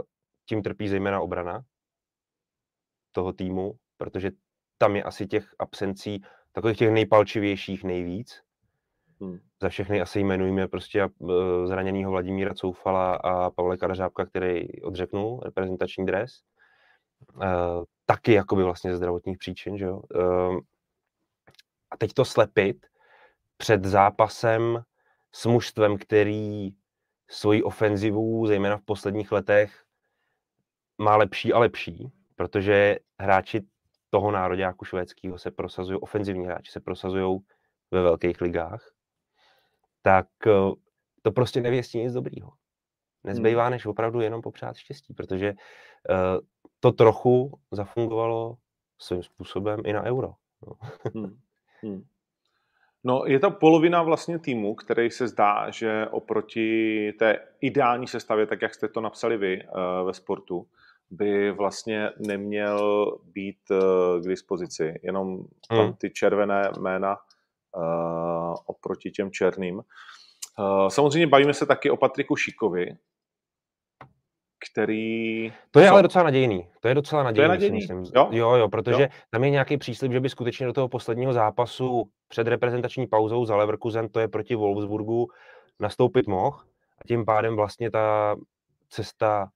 tím trpí zejména obrana toho týmu, protože tam je asi těch absencí takových těch nejpalčivějších nejvíc. Hmm. Za všechny asi jmenujeme prostě eh, zraněného Vladimíra Coufala a Pavle Karařábka, který odřeknul reprezentační dres. Uh, taky jakoby vlastně ze zdravotních příčin, že jo. Uh, a teď to slepit před zápasem s mužstvem, který svoji ofenzivu, zejména v posledních letech, má lepší a lepší, protože hráči toho nároďáku švédského se prosazují, ofenzivní hráči se prosazují ve velkých ligách, tak eh, to prostě nevěstí nic dobrýho. Nezbývá, hmm. než opravdu jenom popřát štěstí, protože uh, to trochu zafungovalo svým způsobem i na euro. No. Hmm. Hmm. No, je to polovina vlastně týmu, který se zdá, že oproti té ideální sestavě, tak jak jste to napsali vy uh, ve sportu, by vlastně neměl být uh, k dispozici. Jenom tam hmm. ty červené jména uh, oproti těm černým. Samozřejmě bavíme se taky o Patriku Šikovi, který... To je co? ale docela nadějný. To je docela nadějný, to je nadějný? myslím. Jo? jo, jo, protože jo? tam je nějaký příslip, že by skutečně do toho posledního zápasu před reprezentační pauzou za Leverkusen, to je proti Wolfsburgu, nastoupit mohl a tím pádem vlastně ta cesta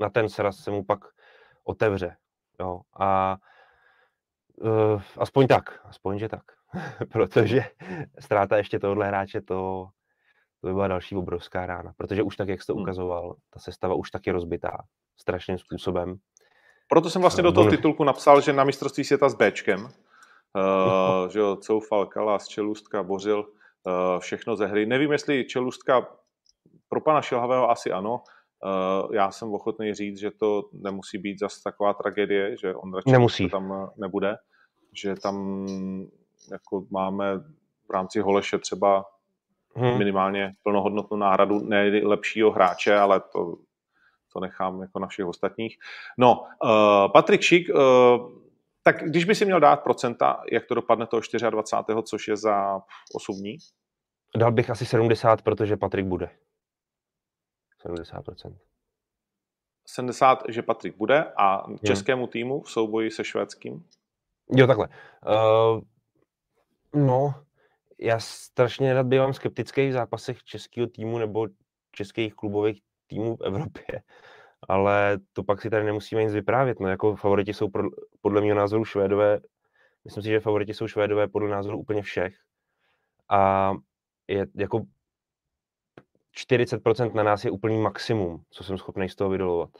na ten sraz se mu pak otevře. Jo. A uh, aspoň tak, aspoň že tak. protože ztráta ještě tohohle hráče, to, to by byla další obrovská rána, protože už tak, jak jste hmm. ukazoval, ta sestava už tak je rozbitá strašným způsobem. Proto jsem vlastně do toho titulku napsal, že na mistrovství světa s Bčkem, uh, že jo, Coufal, Kalas, Čelůstka, Bořil, uh, všechno ze hry. Nevím, jestli Čelůstka pro pana Šilhavého asi ano, Uh, já jsem ochotný říct, že to nemusí být zase taková tragédie, že on radši nemusí. tam nebude, že tam jako máme v rámci Holeše třeba hmm. minimálně plnohodnotnou náhradu nejlepšího hrače, ale to, to nechám jako na všech ostatních. No, uh, Patrik Šik, uh, tak když by si měl dát procenta, jak to dopadne toho 24. což je za 8 dní? Dal bych asi 70, protože Patrik bude. 70%. 70, že Patrik bude a českému týmu v souboji se švédským? Jo, takhle. Uh, no, já strašně rád bývám skeptický v zápasech českého týmu nebo českých klubových týmů v Evropě, ale to pak si tady nemusíme nic vyprávět. No, jako favoriti jsou pro, podle mého názoru Švédové, myslím si, že favoriti jsou Švédové podle názoru úplně všech. A je jako 40% na nás je úplný maximum, co jsem schopný z toho vydolovat.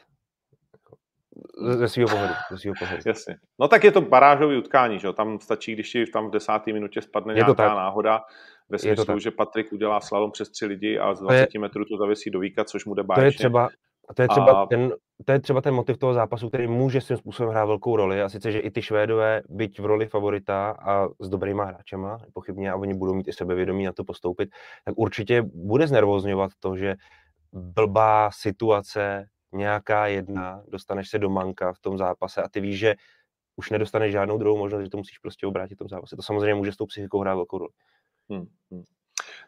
Ze svého pohledu. Ze svýho pohledu. Jasně. No tak je to barážový utkání, že Tam stačí, když ti tam v desáté minutě spadne je nějaká náhoda, ve smyslu, že Patrik udělá slalom přes tři lidi a z 20 je, metrů to zavěsí do víka, což mu jde báječně. To je třeba, to je, třeba a... ten, to je třeba ten motiv toho zápasu, který může svým způsobem hrát velkou roli. A sice, že i ty Švédové, byť v roli favorita a s dobrýma hráčema, pochybně, a oni budou mít i sebevědomí na to postoupit, tak určitě bude znervozňovat to, že blbá situace, nějaká jedna, dostaneš se do manka v tom zápase a ty víš, že už nedostaneš žádnou druhou možnost, že to musíš prostě obrátit v tom zápase. To samozřejmě může s tou psychikou hrát velkou roli. Hmm, hmm.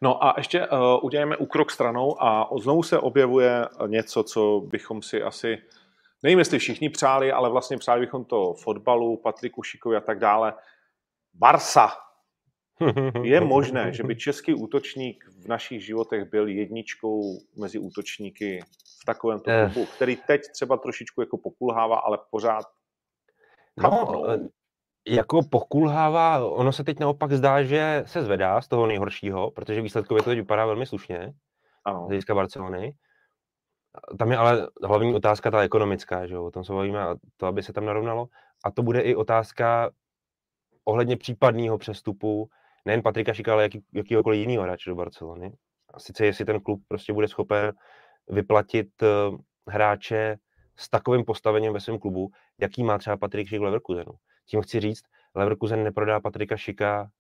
No a ještě uh, uděláme úkrok stranou a znovu se objevuje něco, co bychom si asi, nevím jestli všichni přáli, ale vlastně přáli bychom to fotbalu, Patriku Šikovi a tak dále. Barsa. Je možné, že by český útočník v našich životech byl jedničkou mezi útočníky v takovém eh. klubu, který teď třeba trošičku jako pokulhává, ale pořád No, Jako pokulhává, ono se teď naopak zdá, že se zvedá z toho nejhoršího, protože výsledkově to teď vypadá velmi slušně Ano. z hlediska Barcelony. Tam je ale hlavní otázka ta ekonomická, že jo? o tom se bavíme, a to, aby se tam narovnalo. A to bude i otázka ohledně případného přestupu nejen Patrika Šika, ale jaký, jakýhokoliv jiného hráče do Barcelony. A sice jestli ten klub prostě bude schopen vyplatit uh, hráče s takovým postavením ve svém klubu, jaký má třeba Patrik Šik v Leverkusenu. Tím chci říct, Leverkusen neprodá Patrika Šika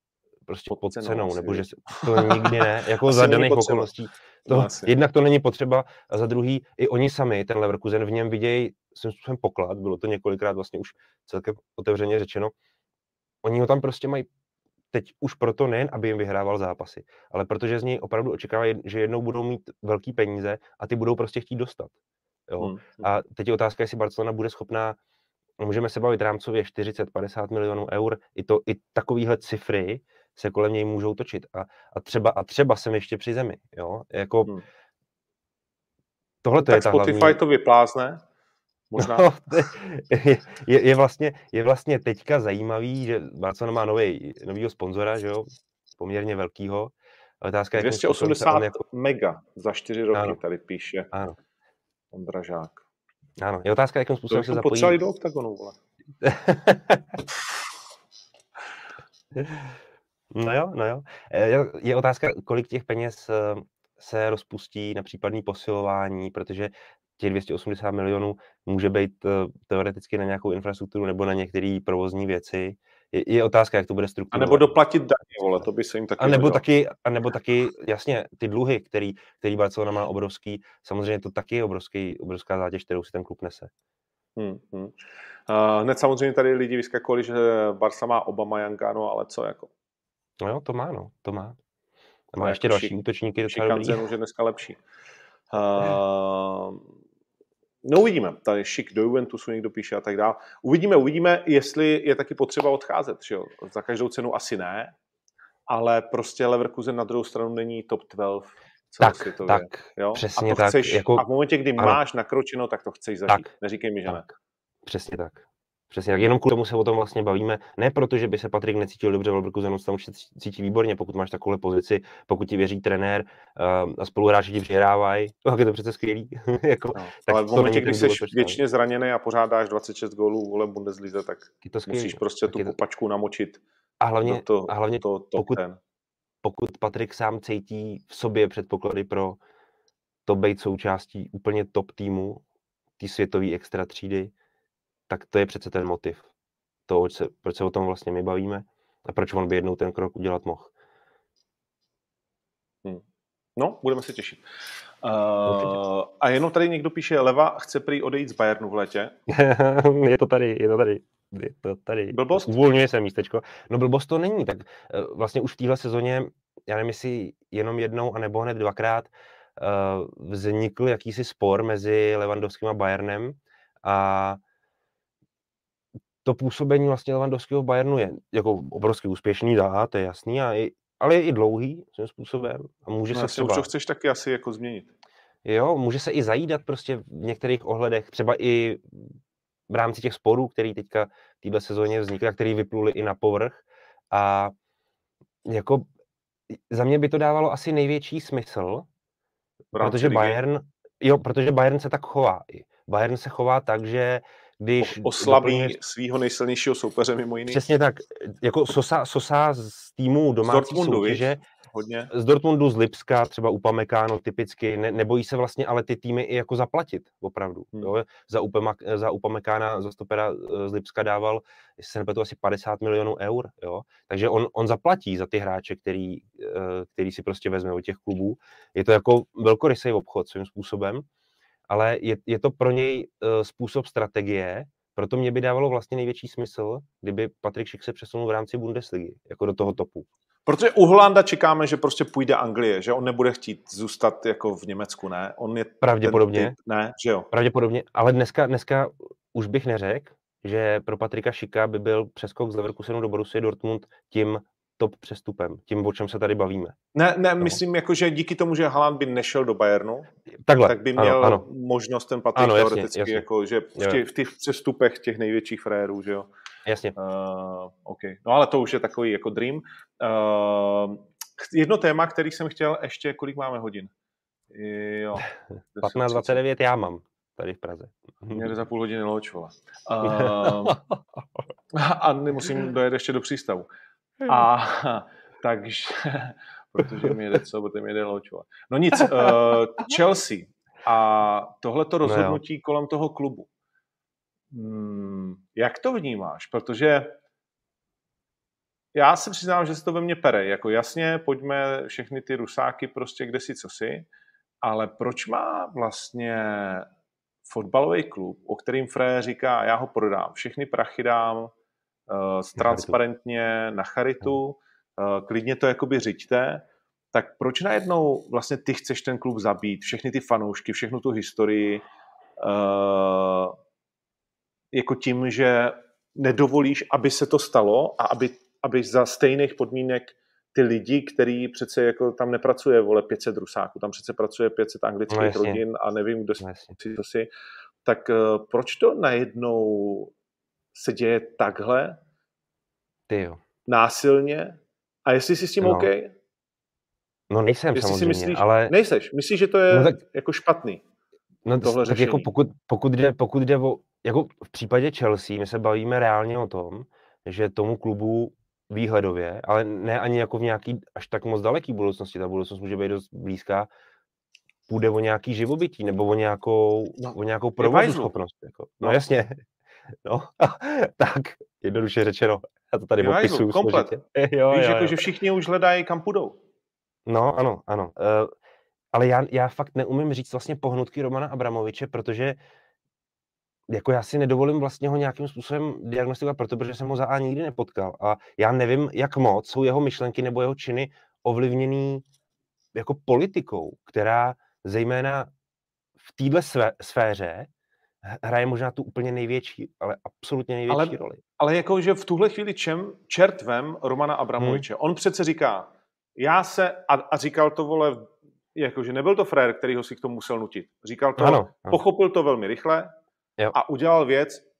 prostě pod, pod cenou, cenou nebo že to nikdy ne, jako za daných okolností. To, no, jednak to není potřeba a za druhý i oni sami, ten Leverkusen, v něm vidějí svým způsobem poklad, bylo to několikrát vlastně už celkem otevřeně řečeno. Oni ho tam prostě mají teď už proto nejen, aby jim vyhrával zápasy, ale protože z něj opravdu očekávají, že jednou budou mít velký peníze a ty budou prostě chtít dostat. Jo? Hmm. A teď je otázka, jestli Barcelona bude schopná, můžeme se bavit rámcově 40-50 milionů eur, i, to, i takovýhle cifry se kolem něj můžou točit. A, a, třeba, a třeba jsem ještě při zemi. Jo? Jako, hmm. Tohle to tak je ta Spotify hlavní... to vyplázne? Možná. No, je, je, vlastně, je vlastně teďka zajímavý, že Barcelona má nový, novýho sponzora, že jo, poměrně velkýho. Otázka, 280 jako... mega za čtyři roky ano. tady píše ano. Ondražák. Ano, je otázka, jakým způsobem se zapojí. Potřebovali do oktagonu, vole. no jo, no jo. Eh, je, je otázka, kolik těch peněz eh, se rozpustí na případný posilování, protože těch 280 milionů může být uh, teoreticky na nějakou infrastrukturu nebo na některé provozní věci. Je, je otázka, jak to bude strukturovat. A nebo doplatit daně, vole, to by se jim taky a nebo taky, a nebo taky, jasně, ty dluhy, který, který Barcelona má obrovský, samozřejmě to taky je obrovský, obrovská zátěž, kterou si ten klub nese. Hmm, hmm. Uh, hned samozřejmě tady lidi vyskakovali, že Barca má Obama Jankano, ale co jako? No jo, to má, no, to má. A má no, ještě jako další šik, útočníky. Šikanzen už je dneska lepší. Uh, No uvidíme, tady šik do Juventusu někdo píše a tak dále. Uvidíme, uvidíme, jestli je taky potřeba odcházet. Že jo? Za každou cenu asi ne, ale prostě Leverkusen na druhou stranu není top 12 tak, tak, jo? přesně a tak. Chceš, jako, a v momentě, kdy ano. máš nakročeno, tak to chceš zažít. Tak, Neříkej mi, že tak. ne. Přesně tak. Přesně tak. Jenom kvůli tomu se o tom vlastně bavíme. Ne proto, že by se Patrik necítil dobře v Leverkusenu, tam už se cítí výborně, pokud máš takovou pozici, pokud ti věří trenér uh, a spoluhráči ti přihrávají, tak je to přece skvělý. jako, no, tak ale v momentě, kdy jsi většině zraněný a pořád dáš 26 gólů vole Bundeslize, tak to musíš prostě tak tu to... popačku namočit. A hlavně, to, a hlavně to, to pokud, ten. pokud Patrik sám cítí v sobě předpoklady pro to být součástí úplně top týmu, té světové extra třídy, tak to je přece ten motiv. To, se, proč se o tom vlastně my bavíme a proč on by jednou ten krok udělat mohl. Hmm. No, budeme se těšit. Uh, a jenom tady někdo píše, Leva chce prý odejít z Bayernu v létě. je to tady, je to tady. Je to tady. Blbost? Uvolňuje se místečko. No blbost to není, tak eh, vlastně už v téhle sezóně, já nevím, jestli jenom jednou, anebo hned dvakrát, uh, vznikl jakýsi spor mezi Levandovským a Bayernem a to působení vlastně Lewandowského v Bayernu je jako obrovský úspěšný, dá, to je jasný, a i, ale je i dlouhý svým způsobem. A může no, se třeba... Už chceš taky asi jako změnit. Jo, může se i zajídat prostě v některých ohledech, třeba i v rámci těch sporů, který teďka v této sezóně vznikly a který vypluli i na povrch. A jako za mě by to dávalo asi největší smysl, protože Bayern, jo, protože Bayern se tak chová. Bayern se chová tak, že když... Oslabí svého nejsilnějšího soupeře mimo jiný. Přesně tak. Jako Sosa, Sosa z týmu domácí z soutěže, hodně. Z Dortmundu, z Lipska, třeba Upamekáno typicky, ne, nebojí se vlastně ale ty týmy i jako zaplatit, opravdu. Hmm. Jo? Za, Upama, za Upamekána, za stopera eh, z Lipska dával, jestli se nepletu, asi 50 milionů eur, jo? takže on, on zaplatí za ty hráče, který, eh, který si prostě vezme od těch klubů. Je to jako velkorysý obchod svým způsobem ale je, je to pro něj uh, způsob strategie, proto mě by dávalo vlastně největší smysl, kdyby Patrik Šik se přesunul v rámci Bundesligy, jako do toho topu. Protože u Holanda čekáme, že prostě půjde Anglie, že on nebude chtít zůstat jako v Německu, ne? On je Pravděpodobně. Typ, ne, že jo? Pravděpodobně, ale dneska, dneska už bych neřekl, že pro Patrika Šika by byl přeskok z Leverkusenu do Borussia Dortmund tím top přestupem, tím, o čem se tady bavíme. Ne, ne, no. myslím, jako, že díky tomu, že Haaland by nešel do Bayernu, Takhle, tak by měl ano, ano. možnost ten Patrik ano, teoreticky, jasně, jasně. jako, že v těch, v těch přestupech těch největších frérů, že jo. Jasně. Uh, okay. No ale to už je takový jako dream. Uh, jedno téma, který jsem chtěl ještě, kolik máme hodin? Jo. 15.29 já mám tady v Praze. Mě za půl hodiny loč, vole. Uh, a nemusím dojet ještě do přístavu. A takže, protože mi jede co, protože mi jede loč, vole. No nic, uh, Chelsea a tohleto no rozhodnutí no kolem toho klubu. Hmm, jak to vnímáš? Protože já se přiznám, že se to ve mně pere. Jako jasně, pojďme všechny ty rusáky prostě kde si co si, ale proč má vlastně fotbalový klub, o kterým Fré říká, já ho prodám, všechny prachy dám transparentně na charitu, uh, klidně to jakoby řiďte, tak proč najednou vlastně ty chceš ten klub zabít, všechny ty fanoušky, všechnu tu historii, uh, jako tím, že nedovolíš, aby se to stalo a aby, aby za stejných podmínek ty lidi, který přece jako tam nepracuje, vole, 500 rusáků, tam přece pracuje 500 anglických no, rodin a nevím, kdo no, si to si, tak uh, proč to najednou se děje takhle? Ty jo. Násilně? A jestli jsi s tím no. OK? No nejsem jestli samozřejmě, si myslíš, ale... Nejseš, myslíš, že to je no, tak... jako špatný? No tohle tak jako pokud, pokud, jde, pokud jde o, jako v případě Chelsea, my se bavíme reálně o tom, že tomu klubu výhledově, ale ne ani jako v nějaký až tak moc daleký budoucnosti, ta budoucnost může být dost blízká, půjde o nějaký živobytí nebo o nějakou, no, o nějakou provozu schopnost. Jako. No, no jasně. No, tak, jednoduše řečeno. Já to tady popisuju komplet. jo, Víš, jo, jako, jo. že všichni už hledají, kam půjdou. No, ano, ano. Uh, ale já, já fakt neumím říct vlastně pohnutky Romana Abramoviče, protože jako já si nedovolím vlastně ho nějakým způsobem diagnostikovat, protože jsem ho za A nikdy nepotkal. A já nevím, jak moc jsou jeho myšlenky nebo jeho činy ovlivněný jako politikou, která zejména v téhle sféře hraje možná tu úplně největší, ale absolutně největší ale, roli. Ale jako, že v tuhle chvíli čem čertvem Romana Abramoviče? Hmm. On přece říká, já se, a, a říkal to, vole, jakože nebyl to frér, který ho si k tomu musel nutit. Říkal to, ano, ano. pochopil to velmi rychle, jo. a udělal věc,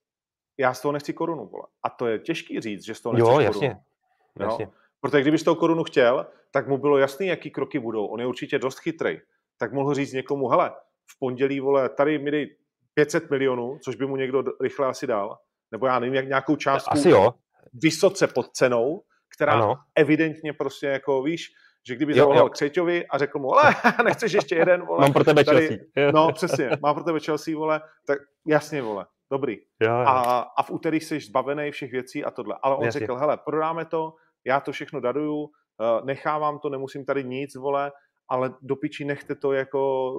já z toho nechci korunu, vole. A to je těžký říct, že z toho nechci jo, jasně. korunu. Jasně. Protože kdyby z toho korunu chtěl, tak mu bylo jasný, jaký kroky budou. On je určitě dost chytrý. Tak mohl říct někomu, hele, v pondělí, vole, tady mi dej 500 milionů, což by mu někdo rychle asi dal, nebo já nevím, jak nějakou částku asi jo. vysoce pod cenou, která ano. evidentně prostě jako, víš, že kdyby zavolal Křeťovi a řekl mu, ale nechceš ještě jeden, vole. Mám pro tebe tady, Chelsea. No, přesně, mám pro tebe Chelsea, vole, tak jasně, vole, dobrý. Jo, jo. A, a v úterý jsi zbavený všech věcí a tohle. Ale on jasně. řekl, hele, prodáme to, já to všechno daruju, eh, nechávám to, nemusím tady nic, vole, ale do piči nechte to jako,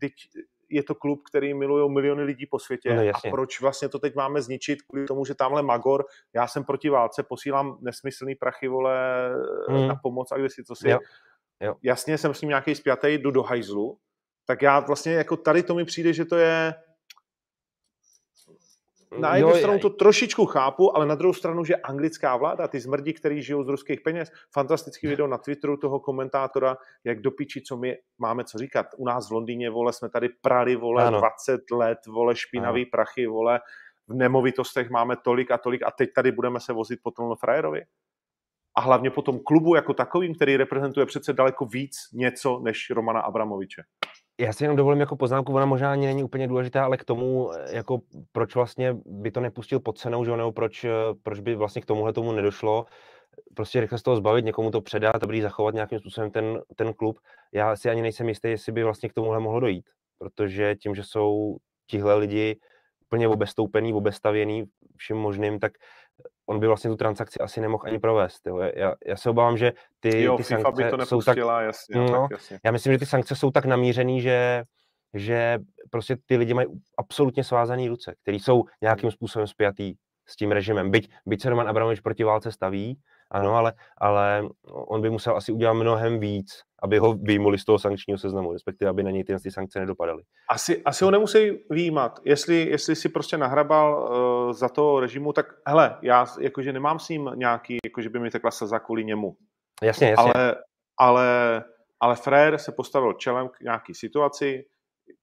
teď je to klub, který milují miliony lidí po světě. No, a proč vlastně to teď máme zničit kvůli tomu, že tamhle Magor, já jsem proti válce, posílám nesmyslný prachy, vole, hmm. na pomoc a kde si co si. Jo. Jo. Jasně jsem s ním nějaký spjatý, jdu do hajzlu, tak já vlastně jako tady to mi přijde, že to je na jednu jo, stranu to trošičku chápu, ale na druhou stranu, že anglická vláda, ty zmrdi, který žijou z ruských peněz, fantastický video na Twitteru toho komentátora, jak do piči, co my máme co říkat. U nás v Londýně, vole, jsme tady prali, vole, ano. 20 let, vole, špinavý ano. prachy, vole, v nemovitostech máme tolik a tolik a teď tady budeme se vozit po tom frajerovi. A hlavně po tom klubu jako takovým, který reprezentuje přece daleko víc něco než Romana Abramoviče. Já si jenom dovolím jako poznámku, ona možná ani není úplně důležitá, ale k tomu, eh, jako proč vlastně by to nepustil pod cenou, že nebo proč, eh, proč by vlastně k tomuhle tomu nedošlo, prostě rychle z toho zbavit, někomu to předat, dobrý zachovat nějakým způsobem ten, ten klub. Já si ani nejsem jistý, jestli by vlastně k tomuhle mohlo dojít, protože tím, že jsou tihle lidi úplně obestoupený, obestavěný všem možným, tak on by vlastně tu transakci asi nemohl ani provést. Jo. Já, já se obávám, že ty, jo, ty FIFA sankce by to jsou tak... Jasně, no, tak jasně. Já myslím, že ty sankce jsou tak namířený, že, že prostě ty lidi mají absolutně svázané ruce, které jsou nějakým způsobem spjatý s tím režimem. Byť, byť se Roman Abramovič proti válce staví, ano, ale, ale on by musel asi udělat mnohem víc, aby ho vyjmuli z toho sankčního seznamu, respektive aby na něj ty, ty sankce nedopadaly. Asi, asi ho nemusí výjímat. Jestli, jestli si prostě nahrabal uh, za to režimu, tak hele, já jakože nemám s ním nějaký, jakože by mi tekla slza kvůli němu. Jasně, jasně. Ale, ale, ale Frér se postavil čelem k nějaký situaci,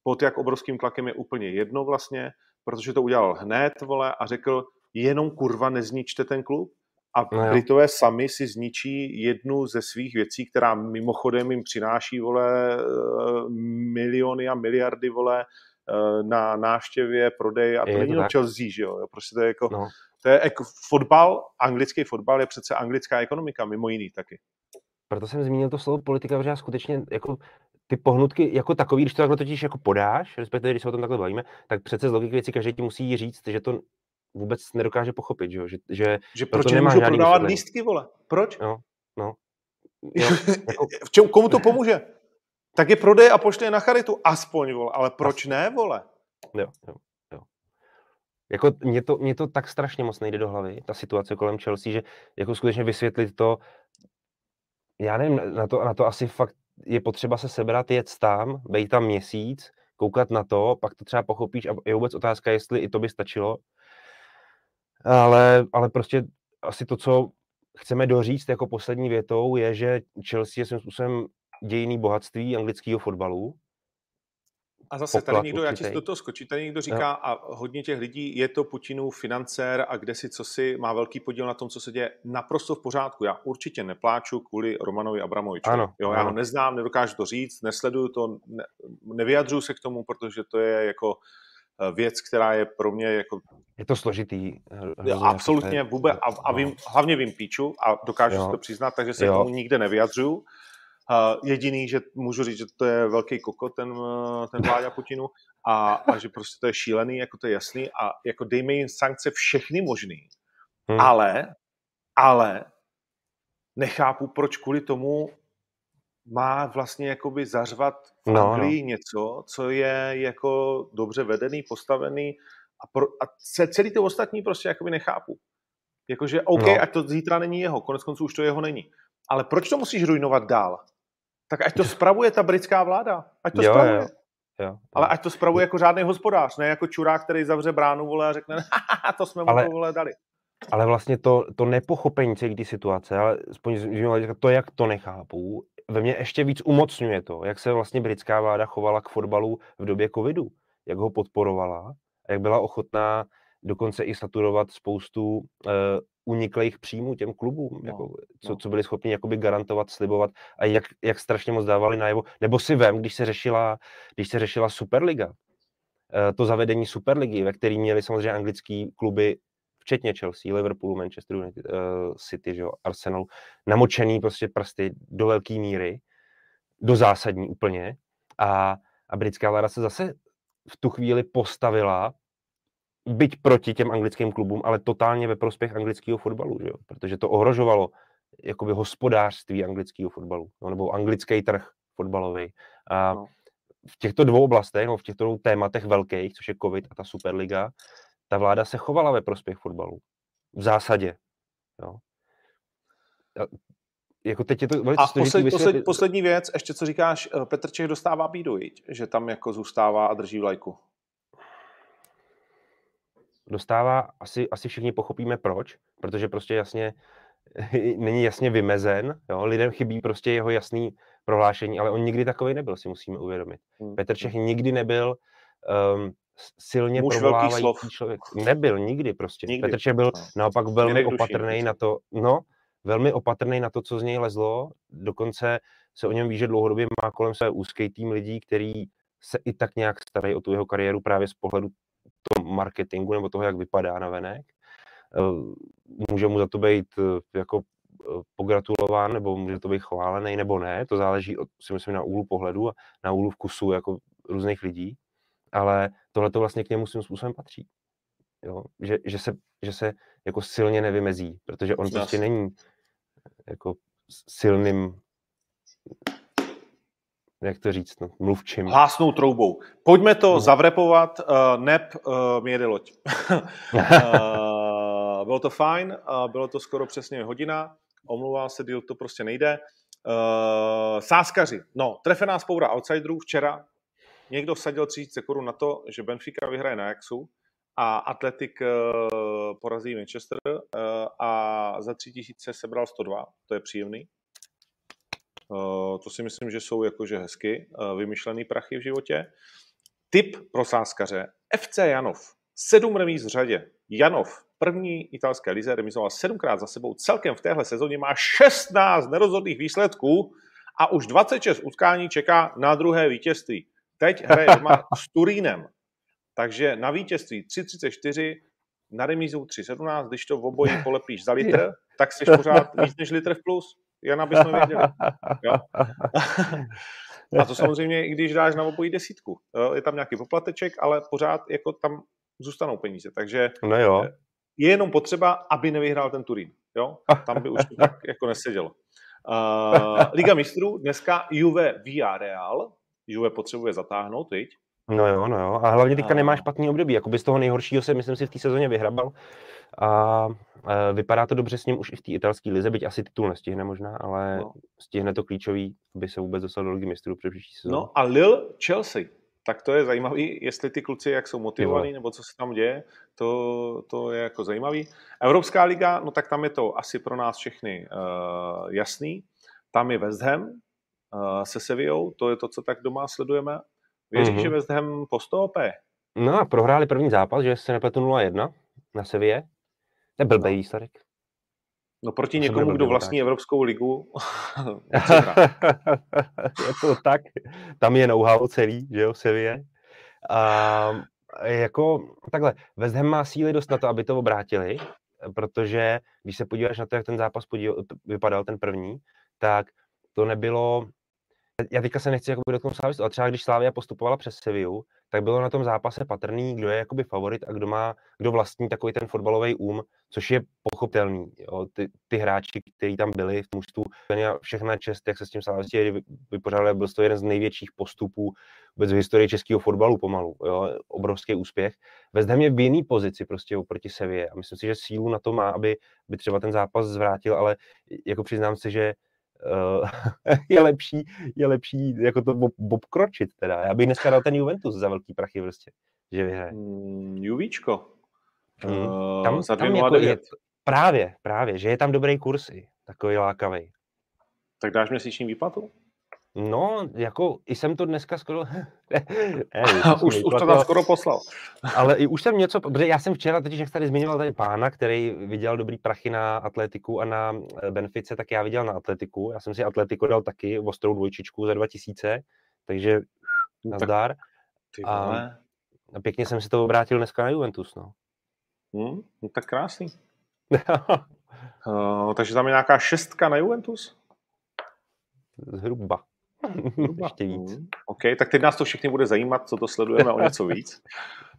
pod jak obrovským tlakem je úplně jedno vlastně, protože to udělal hned, vole, a řekl, jenom kurva nezničte ten klub. A no Britové sami si zničí jednu ze svých věcí, která mimochodem jim přináší, vole, eh, miliony a miliardy, vole, eh, na návštěvě, prodej a to je není jenom Chelsea, že jo, prostě to je jako, no. to je jako fotbal, anglický fotbal je přece anglická ekonomika, mimo jiný taky. Proto jsem zmínil to slovo politika, protože já skutečně jako ty pohnutky jako takový, když to takhle totiž jako podáš, respektive když se o tom takhle bavíme, tak přece z logiky věci každý ti musí říct, že to vůbec nedokáže pochopit, že, že, že proč nemůžu prodávat vysvětlení. lístky, vole? Proč? No, no. Jo, jako... v čem, komu to pomůže? Tak je prodej a pošli je na charitu, aspoň, vole. Ale proč ne, vole? Jo, jo, jo. Jako mě to, mě to tak strašně moc nejde do hlavy, ta situace kolem Chelsea, že jako skutečně vysvětlit to, já nevím, na to, na to asi fakt je potřeba se sebrat, jet tam, být tam měsíc, koukat na to, pak to třeba pochopíš a je vůbec otázka, jestli i to by stačilo. Ale, ale prostě asi to, co chceme doříct jako poslední větou, je, že Chelsea je svým způsobem dějný bohatství anglického fotbalu a zase tady někdo, já ti do toho skočí, tady někdo říká, no. a hodně těch lidí, je to Putinův financér a kde si co si má velký podíl na tom, co se děje, naprosto v pořádku. Já určitě nepláču kvůli Romanovi Abramovičovi. Ano, jo, já ano. ho neznám, nedokážu to říct, nesleduju to, ne, nevyjadřuju se k tomu, protože to je jako věc, která je pro mě jako... Je to složitý. Jo, absolutně, vůbec, a, a vím, hlavně vím píču a dokážu jo. si to přiznat, takže se jo. k tomu nikde nevyjadřuju. Uh, jediný, že můžu říct, že to je velký koko, ten, eh, ten Vláďa Putinu, a, a že prostě to je šílený, jako to je jasný, a jako dejme jim sankce všechny možný, hmm. ale, ale nechápu, proč kvůli tomu má vlastně jakoby zařvat v no, Anglii no. něco, co je jako dobře vedený, postavený a, pro, a celý ty ostatní prostě jakoby nechápu. Jakože OK, no. ať to zítra není jeho, konec konců už to jeho není. Ale proč to musíš ruinovat dál? Tak ať to spravuje ta britská vláda. Ať to jo, spravuje. Jo. Jo, Ale ať to spravuje jako žádný hospodář, ne jako čurák, který zavře bránu vole a řekne, to jsme mu ale, to vole dali. Ale vlastně to, to nepochopení celé té situace, ale aspoň to, jak to nechápu, ve mně ještě víc umocňuje to, jak se vlastně britská vláda chovala k fotbalu v době covidu, jak ho podporovala a jak byla ochotná dokonce i saturovat spoustu uh, uniklých příjmů těm klubům, no, jako, co, no. co byli schopni jakoby garantovat, slibovat a jak, jak strašně moc dávali najevo. Nebo si vem, když se řešila, když se řešila Superliga, uh, to zavedení Superligy, ve který měli samozřejmě anglický kluby včetně Chelsea, Liverpoolu, Manchester United, uh, City, že jo, Arsenal, namočený prostě prsty do velké míry, do zásadní úplně. A, a britská vláda se zase v tu chvíli postavila byť proti těm anglickým klubům, ale totálně ve prospěch anglického fotbalu, že jo? protože to ohrožovalo jakoby hospodářství anglického fotbalu, no, nebo anglický trh fotbalový. A no. v těchto dvou oblastech, no, v těchto dvou tématech velkých, což je COVID a ta Superliga, ta vláda se chovala ve prospěch fotbalu. V zásadě. Jo. A, jako teď je to a posled, posled, poslední věc, ještě co říkáš, eh, Petr Čech dostává bídu, že tam jako zůstává a drží vlajku dostává, asi, asi všichni pochopíme proč, protože prostě jasně není jasně vymezen, jo? lidem chybí prostě jeho jasný prohlášení, ale on nikdy takový nebyl, si musíme uvědomit. Hmm. Petr Čech nikdy nebyl um, silně Muž provolávající člověk. Nebyl nikdy prostě. Nikdy. Petr Čech byl no. naopak velmi opatrný na to, no, velmi opatrný na to, co z něj lezlo, dokonce se o něm ví, že dlouhodobě má kolem své úzký tým lidí, který se i tak nějak starají o tu jeho kariéru právě z pohledu tom marketingu nebo toho, jak vypadá na venek. Eh, může mu za to být eh, jako eh, pogratulován, nebo může to být chválený, nebo ne. To záleží, od, si myslím, na úhlu pohledu a na úhlu vkusu jako různých lidí. Ale tohle to vlastně k němu svým způsobem patří. Jo? Že, že, se, že se jako silně nevymezí, protože on Zas. prostě není jako silným jak to říct, no, mluvčím. Hlásnou troubou. Pojďme to no. zavrepovat. Uh, nep uh, mi jede loď. uh, bylo to fajn, uh, bylo to skoro přesně hodina. Omlouvá se, díl to prostě nejde. Uh, sáskaři. No, trefená spoura outsiderů včera. Někdo vsadil 3000 korun na to, že Benfica vyhraje na Ajaxu a Atletik uh, porazí Manchester uh, a za 3000 sebral 102. To je příjemný. Eh, to si myslím, že jsou jakože hezky eh, vymyšlený prachy v životě. Tip pro sáskaře. FC Janov. Sedm remíz v řadě. Janov první italské lize, remizoval sedmkrát za sebou. Celkem v téhle sezóně má 16 nerozhodných výsledků a už 26 utkání čeká na druhé vítězství. Teď hraje doma s Turínem. Takže na vítězství 3.34, na remízu 3.17, když to v obojí polepíš za litr, tak jsi pořád víc než litr v plus. Jen aby jsme věděli. Jo? A to samozřejmě, i když dáš na obojí desítku. Je tam nějaký poplateček, ale pořád jako tam zůstanou peníze. Takže no jo. je jenom potřeba, aby nevyhrál ten Turín. Jo? Tam by už to tak jako nesedělo. Uh, Liga mistrů, dneska Juve via Real. Juve potřebuje zatáhnout, viď? No jo, no jo. A hlavně teďka nemá špatný období. Jakoby z toho nejhoršího se, myslím si, v té sezóně vyhrabal. A e, vypadá to dobře s ním už i v té italské lize, byť asi titul nestihne možná, ale no. stihne to klíčový, aby se vůbec dostal do ligy mistrů před příští sezónu. No a Lille Chelsea. Tak to je zajímavý, jestli ty kluci jak jsou motivovaní, nebo co se tam děje, to, to je jako zajímavý. Evropská liga, no tak tam je to asi pro nás všechny uh, jasný. Tam je West Ham se Sevillou, to je to, co tak doma sledujeme. Věříš, mm-hmm. že West Ham postoupé? No a prohráli první zápas, že se nepletu 0-1 na Sevě. To je blbý no. výsledek. No proti to někomu, kdo vlastní tak. Evropskou ligu. je to tak. Tam je know-how celý, že jo, Sevě. A jako takhle, West Ham má síly dost na to, aby to obrátili, protože když se podíváš na to, jak ten zápas podíval, vypadal, ten první, tak to nebylo já teďka se nechci jakoby dotknout Slávy, ale třeba když Slávia postupovala přes Sevillu, tak bylo na tom zápase patrný, kdo je jakoby favorit a kdo má, kdo vlastní takový ten fotbalový um, což je pochopitelný. Jo. Ty, ty, hráči, kteří tam byli v mužstvu, všechna čest, jak se s tím Slávě vypořádali, byl to jeden z největších postupů vůbec v historii českého fotbalu pomalu. Jo. Obrovský úspěch. Ham je v jiný pozici prostě oproti Sevě a myslím si, že sílu na to má, aby, aby třeba ten zápas zvrátil, ale jako přiznám se, že je lepší, je lepší jako to bob, bobkročit teda. Já bych dneska dal ten Juventus za velký prachy prostě, že vyhraje. Mm, Juvíčko. Mm. Uh, tam, za tam jako je, právě, právě, že je tam dobrý kurz i, takový lákavý. Tak dáš měsíční výplatu? No, jako i jsem to dneska skoro... ne, už, už to tam skoro poslal. ale i už jsem něco, protože já jsem včera, totiž jak tady zmiňoval tady pána, který viděl dobrý prachy na atletiku a na eh, Benfice, tak já viděl na atletiku. Já jsem si atletiku dal taky ostrou dvojčičku za 2000, takže no nazdar. A, a pěkně jsem si to obrátil dneska na Juventus, no. Hmm, no tak krásný. uh, takže tam je nějaká šestka na Juventus? Zhruba. Ještě víc. Hmm. OK, tak teď nás to všechny bude zajímat, co to sledujeme o něco víc.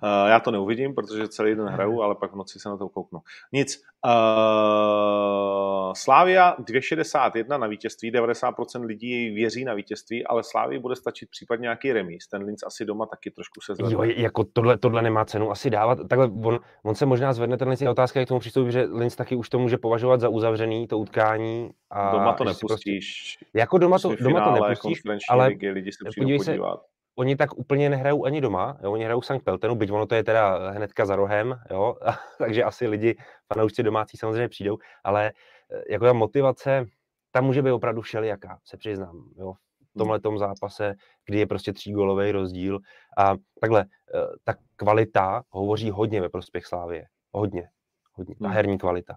Uh, já to neuvidím, protože celý den hraju, ale pak v noci se na to kouknu. Nic. Uh, Slávia 2,61 na vítězství, 90% lidí věří na vítězství, ale Slávii bude stačit případně nějaký remíz. Ten Linz asi doma taky trošku se zvedne. Jo, jako tohle, tohle nemá cenu asi dávat. Takhle on, on se možná zvedne, ten Linz je otázka, jak tomu přistoupí, že Linz taky už to může považovat za uzavřený, to utkání. A doma to nepustíš. Prostě, jako doma to, doma to nepustíš, ale lidi se podívej podívat. Se, oni tak úplně nehrajou ani doma, jo? oni hrajou v St. Peltenu, byť ono to je teda hnedka za rohem, jo? takže asi lidi, fanoušci domácí samozřejmě přijdou, ale eh, jako ta motivace, tam může být opravdu všelijaká, se přiznám, jo? v hmm. tomhle tom zápase, kdy je prostě třígolový rozdíl a takhle, eh, ta kvalita hovoří hodně ve prospěch Slávie, hodně, hodně, ta hmm. herní kvalita.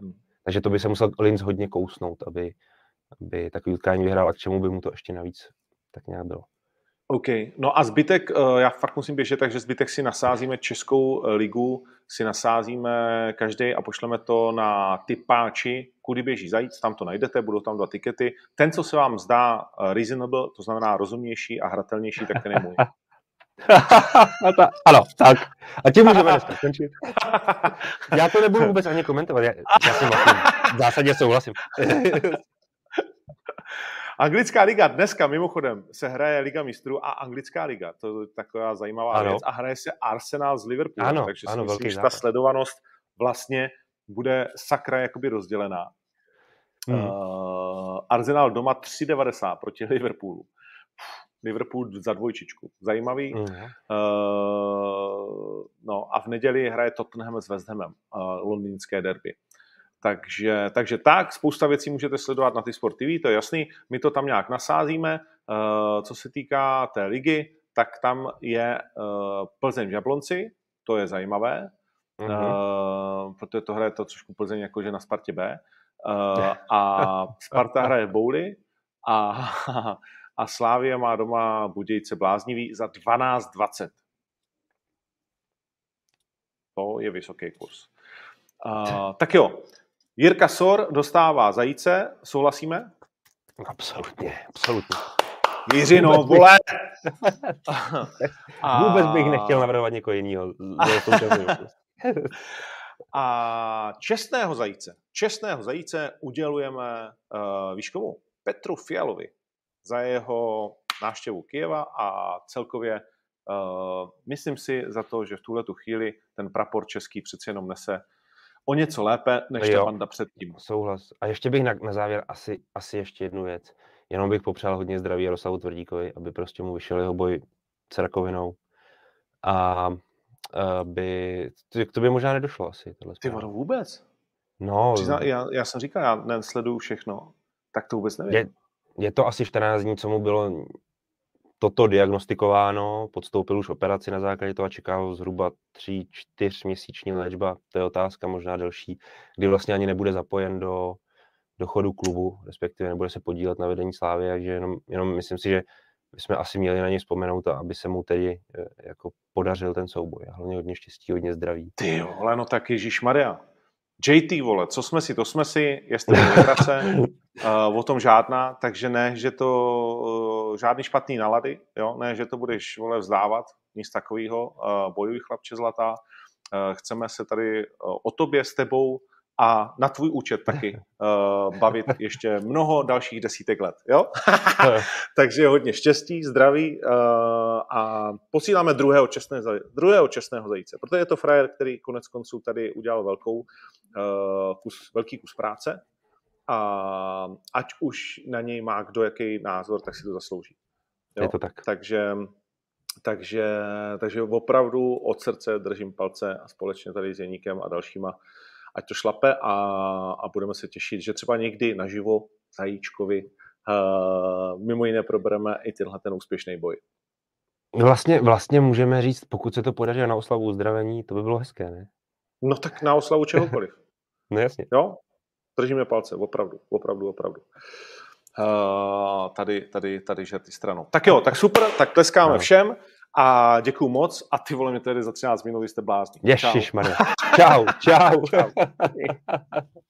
Hmm. Takže to by se musel Linz hodně kousnout, aby, aby takový utkání vyhrál a k čemu by mu to ještě navíc tak nějak bylo. OK, no a zbytek, eh, já fakt musím běžet, takže zbytek si nasázíme Českou eh, ligu, si nasázíme každý a pošleme to na typáči, kudy běží zajíc, tam to najdete, budou tam dva tikety. Ten, co se vám zdá eh, reasonable, to znamená rozumnější a hratelnější, tak ten je můj. ano, tak. A tím můžeme dneska skončit. Já to nebudu vůbec ani komentovat. Já, já jsem vlastně v zásadě souhlasím. Anglická liga dneska mimochodem se hraje Liga mistrů a Anglická liga, to je taková zajímavá ano. věc a hraje se Arsenal z Liverpoolu, ano, takže ano, si myslím, že ta sledovanost vlastně bude sakra jakoby rozdělená. Hmm. Uh, Arsenal doma 3,90 proti Liverpoolu. Liverpool za dvojčičku. Zajímavý. Hmm. Uh, no a v neděli hraje Tottenham s West Hamem, uh, londýnské derby. Takže, takže tak, spousta věcí můžete sledovat na ty Sport TV, to je jasný. My to tam nějak nasázíme. Eh, co se týká té ligy, tak tam je eh, Plzeň v Jablonci, to je zajímavé. uh, protože to hraje to trošku Plzeň jako že na Spartě B. A Sparta hraje Bouly a, a Slávia má doma Budějce Bláznivý za 12-20. To je vysoký kurz. Uh, tak jo, Jirka Sor dostává zajíce, souhlasíme? Absolutně, absolutně. Jiřino, Vůbec vole! a... Vůbec bych nechtěl navrhovat někoho jiného. a čestného zajíce, čestného zajíce udělujeme uh, víš komu? Petru Fialovi za jeho návštěvu Kijeva a celkově uh, myslím si za to, že v tuhle tu chvíli ten prapor český přeci jenom nese o něco lépe, než jo, ta banda předtím. Souhlas. A ještě bych na, na závěr asi, asi ještě jednu věc. Jenom bych popřál hodně zdraví Jaroslavu Tvrdíkovi, aby prostě mu vyšel jeho boj s rakovinou. A by, to by možná nedošlo asi. Ty vado vůbec? No. Přizná, já, já jsem říkal, já nesleduju všechno, tak to vůbec nevím. Je, je to asi 14 dní, co mu bylo toto diagnostikováno, podstoupil už operaci na základě toho a čeká ho zhruba 3-4 měsíční léčba, to je otázka možná delší, kdy vlastně ani nebude zapojen do, do chodu klubu, respektive nebude se podílet na vedení Slávy, takže jenom, jenom myslím si, že bychom asi měli na něj vzpomenout a aby se mu tedy eh, jako podařil ten souboj. A hlavně hodně štěstí, hodně zdraví. Ty jo, ale no tak Ježíš Maria. JT, vole, co jsme si, to jsme si, jestli legrace, uh, o tom žádná, takže ne, že to uh, žádný špatný nalady, jo, ne, že to budeš, vole, vzdávat, nic takového, uh, bojuj chlapče zlatá, uh, chceme se tady uh, o tobě s tebou a na tvůj účet taky uh, bavit ještě mnoho dalších desítek let. Jo? Takže hodně štěstí, zdraví uh, a posíláme druhého, čestné, druhého čestného zajíce, protože je to frajer, který konec konců tady udělal velkou, uh, kus, velký kus práce a ať už na něj má kdo jaký názor, tak si to zaslouží. Jo? Je to tak. Takže takže, takže opravdu od srdce držím palce a společně tady s Jeníkem a dalšíma ať to šlape a, a budeme se těšit, že třeba někdy naživo zajíčkovi uh, mimo jiné probereme i tenhle ten úspěšný boj. Vlastně, vlastně můžeme říct, pokud se to podaří na oslavu uzdravení, to by bylo hezké, ne? No tak na oslavu čehokoliv. no jasně. Jo? Držíme palce, opravdu, opravdu, opravdu. Uh, tady, tady, tady žerty stranou. Tak jo, tak super, tak tleskáme no. všem. A děkuju moc a ty vole mě tedy za 13 minut jste blázni. Ježišmarja. Čau, čau. čau. čau.